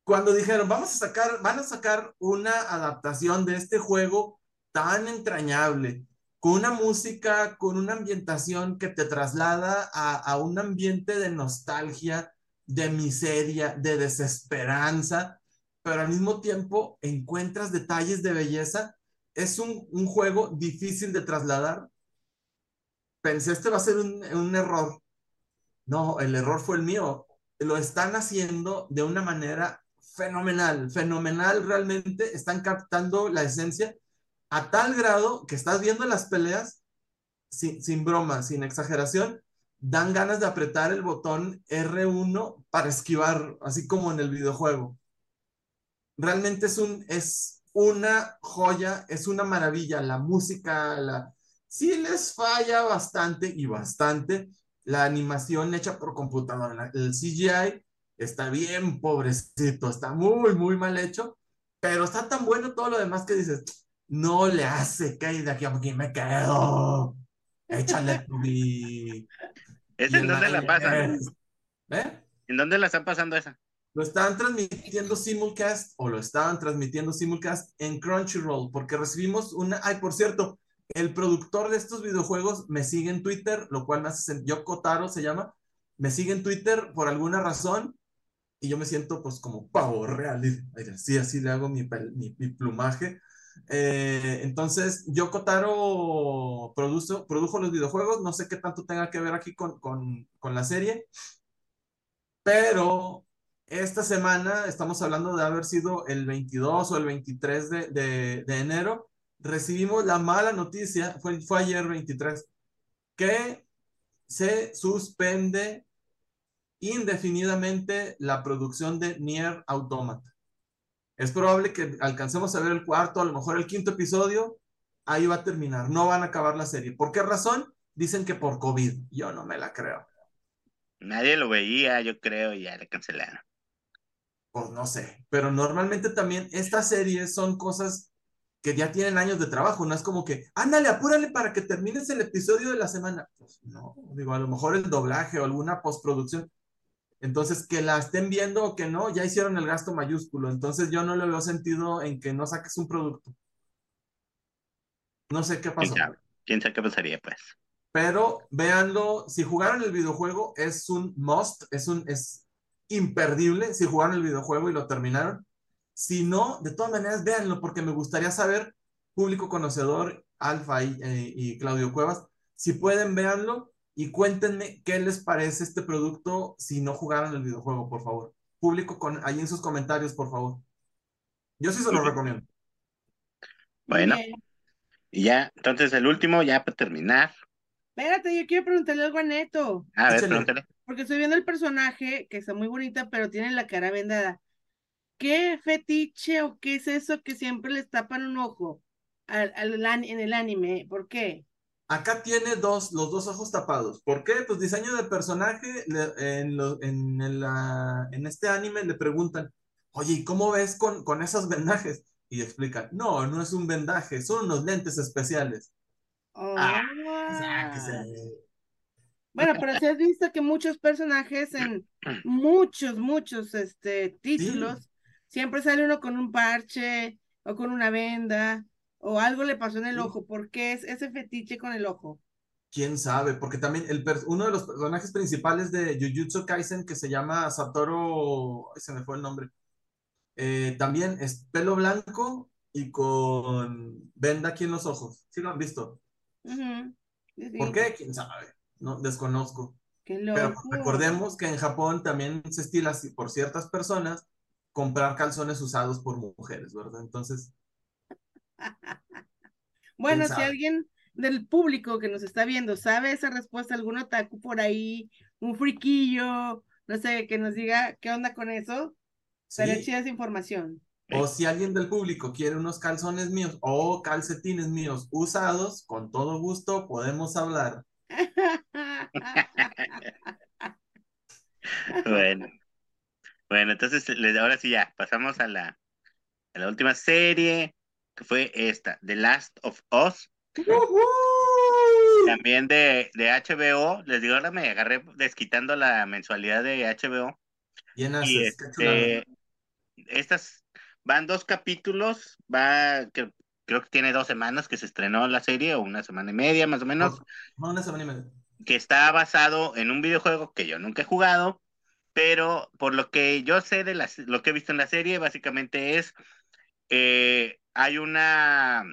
cuando dijeron, vamos a sacar, van a sacar una adaptación de este juego tan entrañable, con una música, con una ambientación que te traslada a, a un ambiente de nostalgia, de miseria, de desesperanza, pero al mismo tiempo encuentras detalles de belleza. Es un, un juego difícil de trasladar, pensé, este va a ser un, un, error. No, el error fue el mío. Lo están haciendo de una manera fenomenal, fenomenal realmente. Están captando la esencia a tal grado que estás viendo las peleas sin, sin broma, sin exageración. Dan ganas de apretar el botón R1 para esquivar, así como en el videojuego. Realmente es, un, es una joya, es una maravilla. La música, la, sí les falla bastante y bastante la animación hecha por computadora. El CGI está bien pobrecito, está muy, muy mal hecho, pero está tan bueno todo lo demás que dices, no le hace que de aquí a aquí me quedo. Échale tu ¿Es en dónde la pasan? ¿Eh? ¿En dónde la están pasando esa? Lo están transmitiendo simulcast o lo estaban transmitiendo simulcast en Crunchyroll porque recibimos una, ay, por cierto, el productor de estos videojuegos me sigue en Twitter, lo cual me hace sentir, yo Kotaro se llama, me sigue en Twitter por alguna razón y yo me siento pues como pavo real, así, así le hago mi, mi, mi plumaje. Eh, entonces, yo Kotaro produjo, los videojuegos, no sé qué tanto tenga que ver aquí con, con, con la serie, pero esta semana, estamos hablando de haber sido el 22 o el 23 de, de, de enero, recibimos la mala noticia, fue, fue ayer 23, que se suspende indefinidamente la producción de Nier Automata. Es probable que alcancemos a ver el cuarto, a lo mejor el quinto episodio, ahí va a terminar, no van a acabar la serie. ¿Por qué razón? Dicen que por COVID. Yo no me la creo. Nadie lo veía, yo creo, y ya le cancelaron. Pues no sé, pero normalmente también estas series son cosas que ya tienen años de trabajo, no es como que, ándale, apúrale para que termines el episodio de la semana. Pues no, digo, a lo mejor el doblaje o alguna postproducción. Entonces, que la estén viendo o que no, ya hicieron el gasto mayúsculo. Entonces, yo no le veo sentido en que no saques un producto. No sé qué pasó. ¿Quién sabe? ¿Quién sabe qué pasaría, pues? Pero véanlo, si jugaron el videojuego, es un must, es un, es imperdible. Si jugaron el videojuego y lo terminaron, si no, de todas maneras, véanlo, porque me gustaría saber, público conocedor, Alfa y, eh, y Claudio Cuevas, si pueden, véanlo y cuéntenme qué les parece este producto si no jugaron el videojuego, por favor. Público, con, ahí en sus comentarios, por favor. Yo sí se lo recomiendo. Bueno, y ya, entonces el último, ya para terminar. Espérate, yo quiero preguntarle algo a Neto. A ver, Échale. pregúntale. Porque estoy viendo el personaje que está muy bonita, pero tiene la cara vendada. ¿Qué fetiche o qué es eso que siempre les tapan un ojo al, al en el anime? ¿Por qué? Acá tiene dos, los dos ojos tapados. ¿Por qué? Pues diseño de personaje, le- en, lo- en, ah, en este anime le preguntan, oye, ¿y cómo ves con, con esos vendajes? Y explican, no, no es un vendaje, son unos lentes especiales. Ah, o sea, que Ah. se- Bueno, pero si has visto que muchos personajes en muchos, muchos este, títulos, siempre sale uno con un parche o con una venda o algo le pasó en el ojo. ¿Por qué es ese fetiche con el ojo? ¿Quién sabe? Porque también el uno de los personajes principales de Jujutsu Kaisen, que se llama Satoru, ay, se me fue el nombre, eh, también es pelo blanco y con venda aquí en los ojos. ¿Sí lo han visto? Ujú, sí, sí. ¿Por qué? ¿Quién sabe? No, desconozco. Qué Pero recordemos que en Japón también se estila por ciertas personas comprar calzones usados por mujeres, ¿verdad? Entonces, Bueno, si alguien del público que nos está viendo sabe esa respuesta, algún otaku por ahí, un friquillo, no sé, que nos diga qué onda con eso, estaría Sí. chida esa información. O si alguien del público quiere unos calzones míos o calcetines míos usados, con todo gusto podemos hablar. Bueno. Bueno, entonces ahora sí ya, pasamos a la, a la última serie, que fue esta, The Last of Us, también de, de HBO. Les digo, ahora me agarré desquitando la mensualidad de HBO. Bien Y este, estas van dos capítulos, va, que, creo que tiene dos semanas que se estrenó la serie, o una semana y media más o menos, No, una semana y media. que está basado en un videojuego que yo nunca he jugado, pero por lo que yo sé de la- lo que he visto en la serie, básicamente es, eh, hay una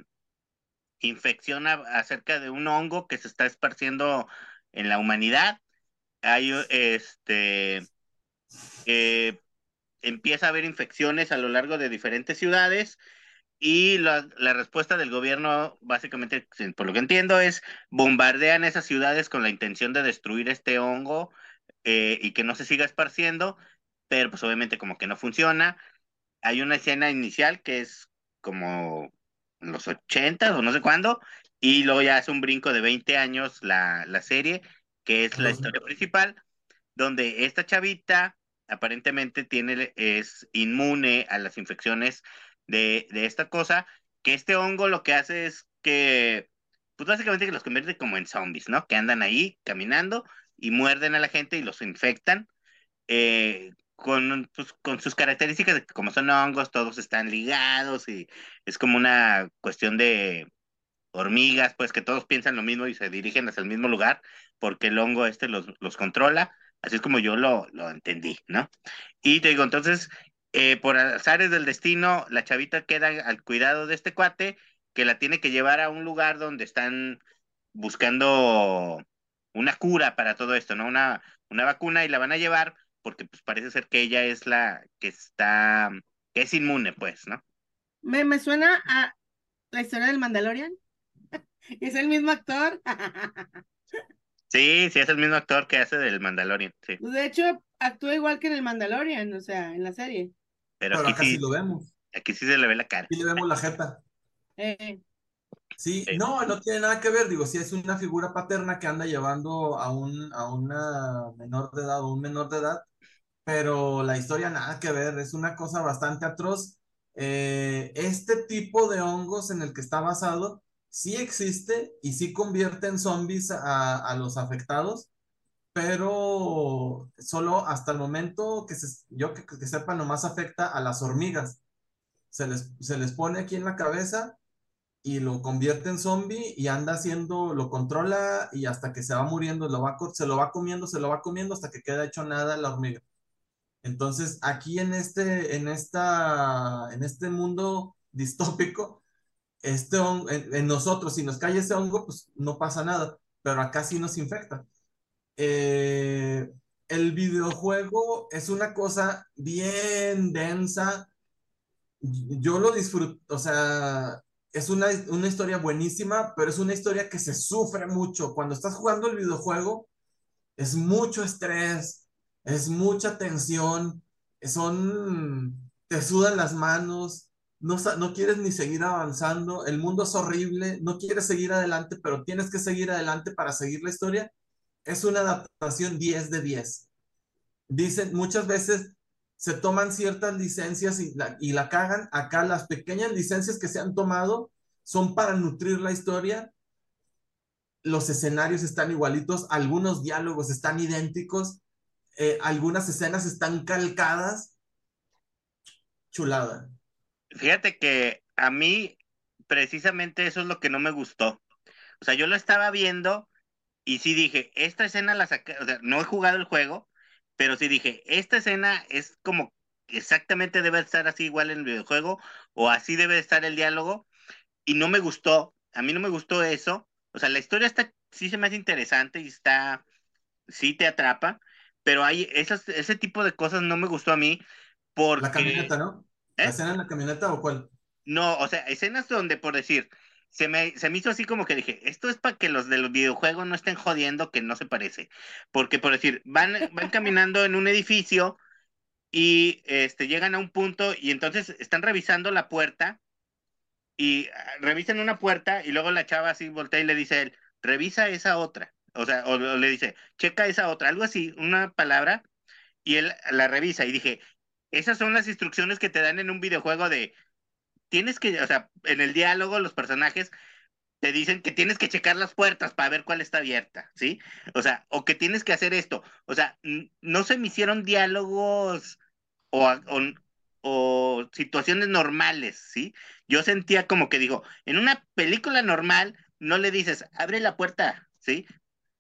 infección acerca de un hongo que se está esparciendo en la humanidad. Hay, este, eh, empieza a haber infecciones a lo largo de diferentes ciudades y la, la respuesta del gobierno, básicamente, por lo que entiendo, es bombardean esas ciudades con la intención de destruir este hongo eh, y que no se siga esparciendo, pero pues obviamente como que no funciona. Hay una escena inicial que es como en los 80 o no sé cuándo, y luego ya hace un brinco de 20 años la, la serie, que es la historia principal, donde esta chavita aparentemente tiene, es inmune a las infecciones de, de esta cosa, que este hongo lo que hace es que, pues básicamente que los convierte como en zombies, ¿no? Que andan ahí caminando y muerden a la gente y los infectan. eh, con, pues, con sus características de que como son hongos, todos están ligados y es como una cuestión de hormigas, pues que todos piensan lo mismo y se dirigen hacia el mismo lugar porque el hongo este los, los controla. Así es como yo lo, lo entendí, ¿no? Y te digo, entonces, eh, por azares del destino, la chavita queda al cuidado de este cuate que la tiene que llevar a un lugar donde están buscando una cura para todo esto, ¿no? Una, una vacuna y la van a llevar porque pues parece ser que ella es la que está, que es inmune, pues, ¿no? Me, me suena a la historia del Mandalorian. Es el mismo actor. Sí, sí, es el mismo actor que hace del Mandalorian, sí. De hecho, actúa igual que en el Mandalorian, o sea, en la serie. Pero, Pero aquí acá sí, sí lo vemos. aquí sí se le ve la cara. Sí le vemos la jeta. Eh, Sí, Sí. no, no tiene nada que ver, digo, si es una figura paterna que anda llevando a un, a una menor de edad o un menor de edad, pero la historia nada que ver, es una cosa bastante atroz. Eh, este tipo de hongos en el que está basado sí existe y sí convierte en zombies a, los afectados, pero solo hasta el momento que se, yo que, que sepa nomás afecta a las hormigas. Se les, se les pone aquí en la cabeza y lo convierte en zombie y anda haciendo, lo controla y hasta que se va muriendo, se lo va comiendo, se lo va comiendo hasta que queda hecho nada la hormiga. Entonces, aquí en este, en esta, en este mundo distópico, este hon- en, en nosotros, si nos cae ese hongo, pues no pasa nada, pero acá sí nos infecta. Eh, el videojuego es una cosa bien densa. Yo lo disfruto, o sea, es una, una historia buenísima, pero es una historia que se sufre mucho. Cuando estás jugando el videojuego, es mucho estrés, es mucha tensión, son, te sudan las manos, no, no quieres ni seguir avanzando, el mundo es horrible, no quieres seguir adelante, pero tienes que seguir adelante para seguir la historia. Es una adaptación 10 de 10. Dicen, muchas veces se toman ciertas licencias y la, y la cagan. Acá las pequeñas licencias que se han tomado son para nutrir la historia. Los escenarios están igualitos, algunos diálogos están idénticos, eh, algunas escenas están calcadas. Chulada. Fíjate que a mí precisamente eso es lo que no me gustó. O sea, yo lo estaba viendo y sí dije, esta escena la saqué, o sea, no he jugado el juego, pero sí dije, esta escena es como exactamente debe estar así igual en el videojuego o así debe estar el diálogo y no me gustó, a mí no me gustó eso. O sea, la historia está, sí se me hace interesante y está, sí te atrapa, pero hay esas, ese tipo de cosas no me gustó a mí porque... La camioneta, ¿no? ¿Eh? ¿La escena en la camioneta o cuál? No, o sea, escenas donde, por decir, se me, se me hizo así como que dije, esto es para que los de los videojuegos no estén jodiendo que no se parece. Porque, por decir, van, van caminando en un edificio y este, llegan a un punto y entonces están revisando la puerta y ah, revisan una puerta y luego la chava así voltea y le dice a él, revisa esa otra. O sea, o, le dice, checa esa otra, algo así, una palabra, y él la revisa y dije, esas son las instrucciones que te dan en un videojuego de, tienes que, o sea, en el diálogo los personajes te dicen que tienes que checar las puertas para ver cuál está abierta, ¿sí? O sea, o que tienes que hacer esto. O sea, no se me hicieron diálogos o, o situaciones normales, ¿sí? Yo sentía como que digo, en una película normal no le dices, abre la puerta, ¿sí?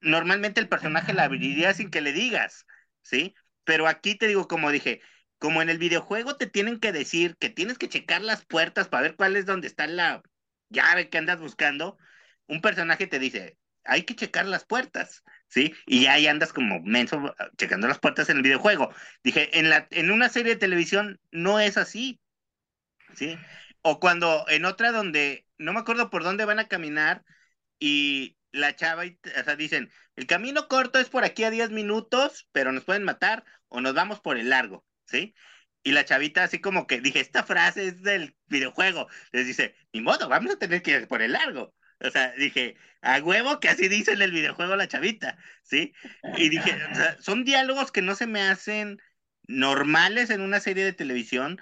Normalmente el personaje la abriría sin que le digas, ¿sí? Pero aquí te digo, como dije, como en el videojuego te tienen que decir que tienes que checar las puertas para ver cuál es donde está la llave que andas buscando, un personaje te dice, hay que checar las puertas, ¿sí? Y ahí andas como menso ah, checando las puertas en el videojuego. Dije, en, la, en una serie de televisión no es así, ¿sí? O cuando en otra donde, no me acuerdo por dónde van a caminar y la chava, y- o sea, dicen, el camino corto es por aquí a 10 minutos, pero nos pueden matar o nos vamos por el largo, ¿sí? Y la chavita así como que dije, esta frase es del videojuego. Les dice, ni modo, vamos a tener que ir por el largo. O sea, dije, a huevo que así dice en el videojuego la chavita, ¿sí? Y dije, o sea, son diálogos que no se me hacen normales en una serie de televisión.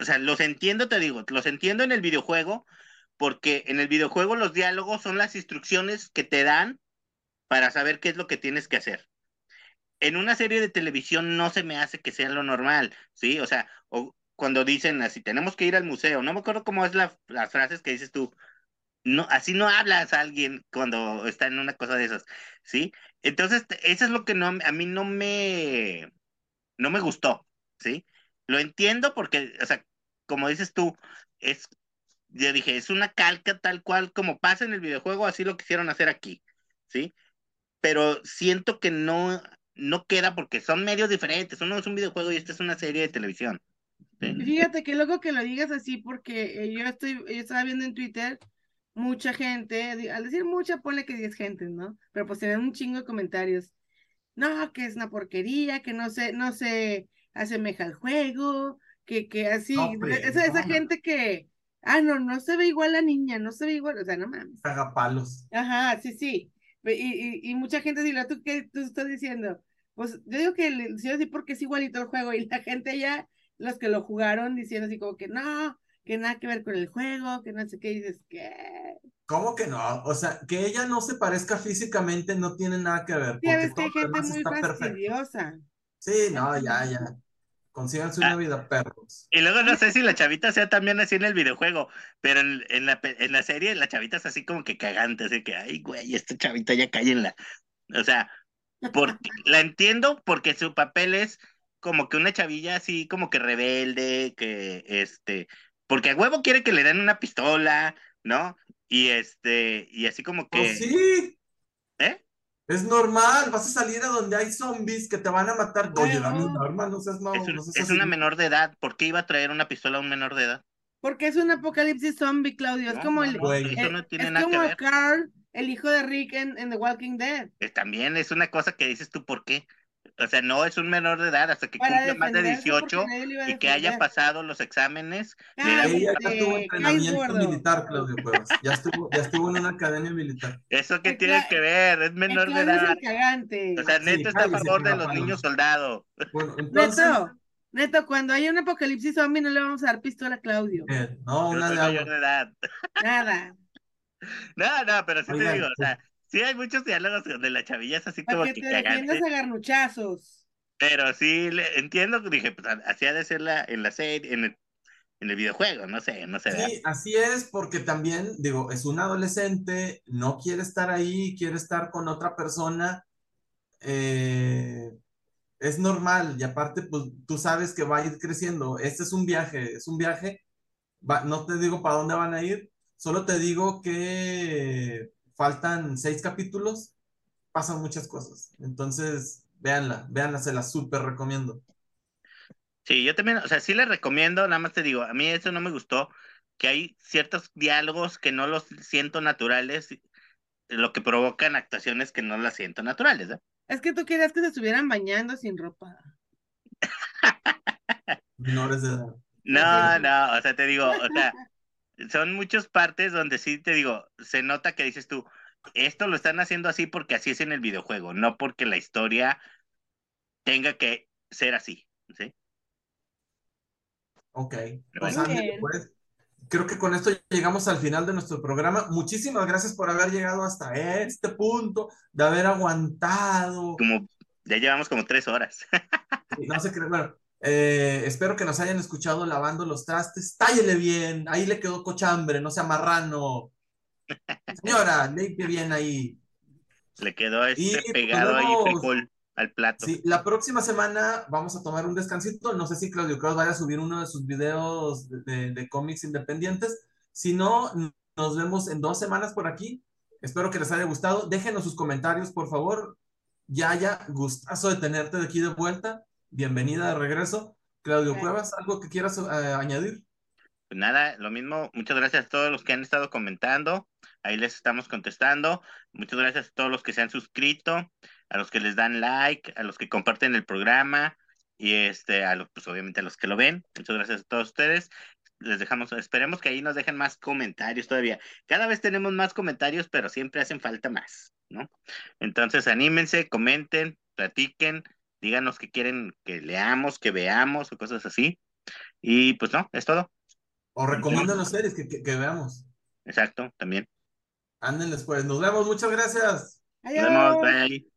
O sea, los entiendo, te digo, los entiendo en el videojuego, porque en el videojuego los diálogos son las instrucciones que te dan para saber qué es lo que tienes que hacer. En una serie de televisión no se me hace que sea lo normal, ¿sí? O sea, o cuando dicen así, tenemos que ir al museo, no me acuerdo cómo es la, las frases que dices tú, no, así no hablas a alguien cuando está en una cosa de esas, ¿sí? Entonces, eso es lo que no, a mí no me, no me gustó, ¿sí? Lo entiendo porque, o sea, como dices tú, es, yo dije, es una calca tal cual como pasa en el videojuego, así lo quisieron hacer aquí, ¿sí? Pero siento que no, no queda porque son medios diferentes, uno es un videojuego y esta es una serie de televisión. ¿sí? Y Fíjate que loco que lo digas así porque eh, yo estoy, yo estaba viendo en Twitter mucha gente, al decir mucha, ponle que 10 gentes, ¿no? Pero pues tienen un chingo de comentarios. No, que es una porquería, que no se, no se asemeja al juego, que, que así, No, pues, esa, esa no. gente que, ah, no, no se ve igual la niña, no se ve igual, o sea, no mames. Cagapalos. Ajá, sí, sí. Y, y, y mucha gente dice, ¿tú qué tú estás diciendo? Pues yo digo que le hicieron así porque es igualito el juego y la gente ya, los que lo jugaron, diciendo así como que no, que nada que ver con el juego, que no sé qué, dices, ¿qué? ¿Cómo que no? O sea, que ella no se parezca físicamente no tiene nada que ver, porque ves que hay gente muy perfecto. fastidiosa. Sí, no, ya, ya. Consíganse una Ah. vida, perros. Y luego no sé si la chavita sea también así en el videojuego, pero en, en la, pe- en la serie la chavita es así como que cagante, así que, ay, güey, esta chavita ya cállenla. O sea, porque la entiendo porque su papel es como que una chavilla así como que rebelde, que este, porque a huevo quiere que le den una pistola, ¿no? Y este, y así como que, Pues sí, ¿eh? Es normal. Vas a salir a donde hay zombies que te van a matar. Oye, dame arma, no seas no, Es, un- no seas es una menor de edad, ¿por qué iba a traer una pistola a un menor de edad? Porque es un apocalipsis zombie, Claudio. Es No, como el, no, Güey. eso el- no tiene es nada que como ver. Carl, el hijo de Rick en, en The Walking Dead. Eh, También es una cosa que dices tú, ¿por qué? O sea, no es un menor de edad hasta que Para cumpla más de defenderse porque 18 nadie lo iba a y que haya pasado los exámenes. dan- Cállate, Ella ya tuvo entrenamiento militar, Claudio Cuevas. Ya estuvo, ya estuvo en una academia militar. ¿Eso qué El tiene que ver? Es El menor de Claudio es edad. el cagante. O sea, Sí, Neto está a favor de los niños soldados. Bueno, entonces, Neto, Neto, cuando haya un apocalipsis zombie no le vamos a dar pistola a Claudio. eh, no, una de mayor agua. de edad. Nada. No, no, pero sí te digo, o sea, sí hay muchos diálogos donde la chavilla es así Para como que que te defiendas a garnuchazos. Pero sí le, entiendo, dije, pues así ha de ser la, en la serie, en el, en el videojuego, no sé, no sé. ¿verdad? Sí, así es, porque también, digo, es un adolescente, no quiere estar ahí, quiere estar con otra persona. eh, es normal, y aparte, pues tú sabes que va a ir creciendo. Este es un viaje, es un viaje. Va- no te digo para dónde van a ir, solo te digo que faltan seis capítulos, pasan muchas cosas. Entonces, véanla, véanla, se la súper recomiendo. Sí, yo también, o sea, sí le recomiendo, nada más te digo, a mí eso no me gustó, que hay ciertos diálogos que no los siento naturales, lo que provocan actuaciones que no las siento naturales. ¿eh? Es que tú querías que se estuvieran bañando sin ropa. Menores de edad. No, no, o sea, te digo, o sea, son muchas partes donde sí te digo, se nota que dices tú, esto lo están haciendo así porque así es en el videojuego, no porque la historia tenga que ser así, ¿sí? Ok. Pues, Bien. pues. Creo que con esto llegamos al final de nuestro programa. Muchísimas gracias por haber llegado hasta este punto, de haber aguantado. Como ya llevamos como tres horas. Sí, No se cree, bueno, eh, espero que nos hayan escuchado lavando los trastes. Tállele bien, ahí le quedó cochambre, no sea marrano. Señora, limpie bien ahí. Le quedó este Y, pues, pegado ahí frijol al plato. Sí, la próxima semana vamos a tomar un descansito. No sé si Claudio Kraus vaya a subir uno de sus videos de, de- de cómics independientes. Si no, nos vemos en dos semanas por aquí. Espero que les haya gustado. Déjenos sus comentarios, por favor. Ya, ya, gustazo de tenerte de aquí de vuelta. Bienvenida de regreso. Claudio. Cuevas, ¿algo que quieras eh, añadir? Pues nada, lo mismo, muchas gracias a todos los que han estado comentando, ahí les estamos contestando, muchas gracias a todos los que se han suscrito, a los que les dan like, a los que comparten el programa y este, a los, pues obviamente a los que lo ven, muchas gracias a todos ustedes, les dejamos, esperemos que ahí nos dejen más comentarios todavía, cada vez tenemos más comentarios, pero siempre hacen falta más, ¿no? Entonces anímense, comenten, platiquen, díganos qué quieren que leamos, que veamos o cosas así, y pues no, es todo. O recomiéndanos series que, que, que veamos. Exacto, también. Ándenles pues. Nos vemos. Muchas gracias. Nos vemos, bye.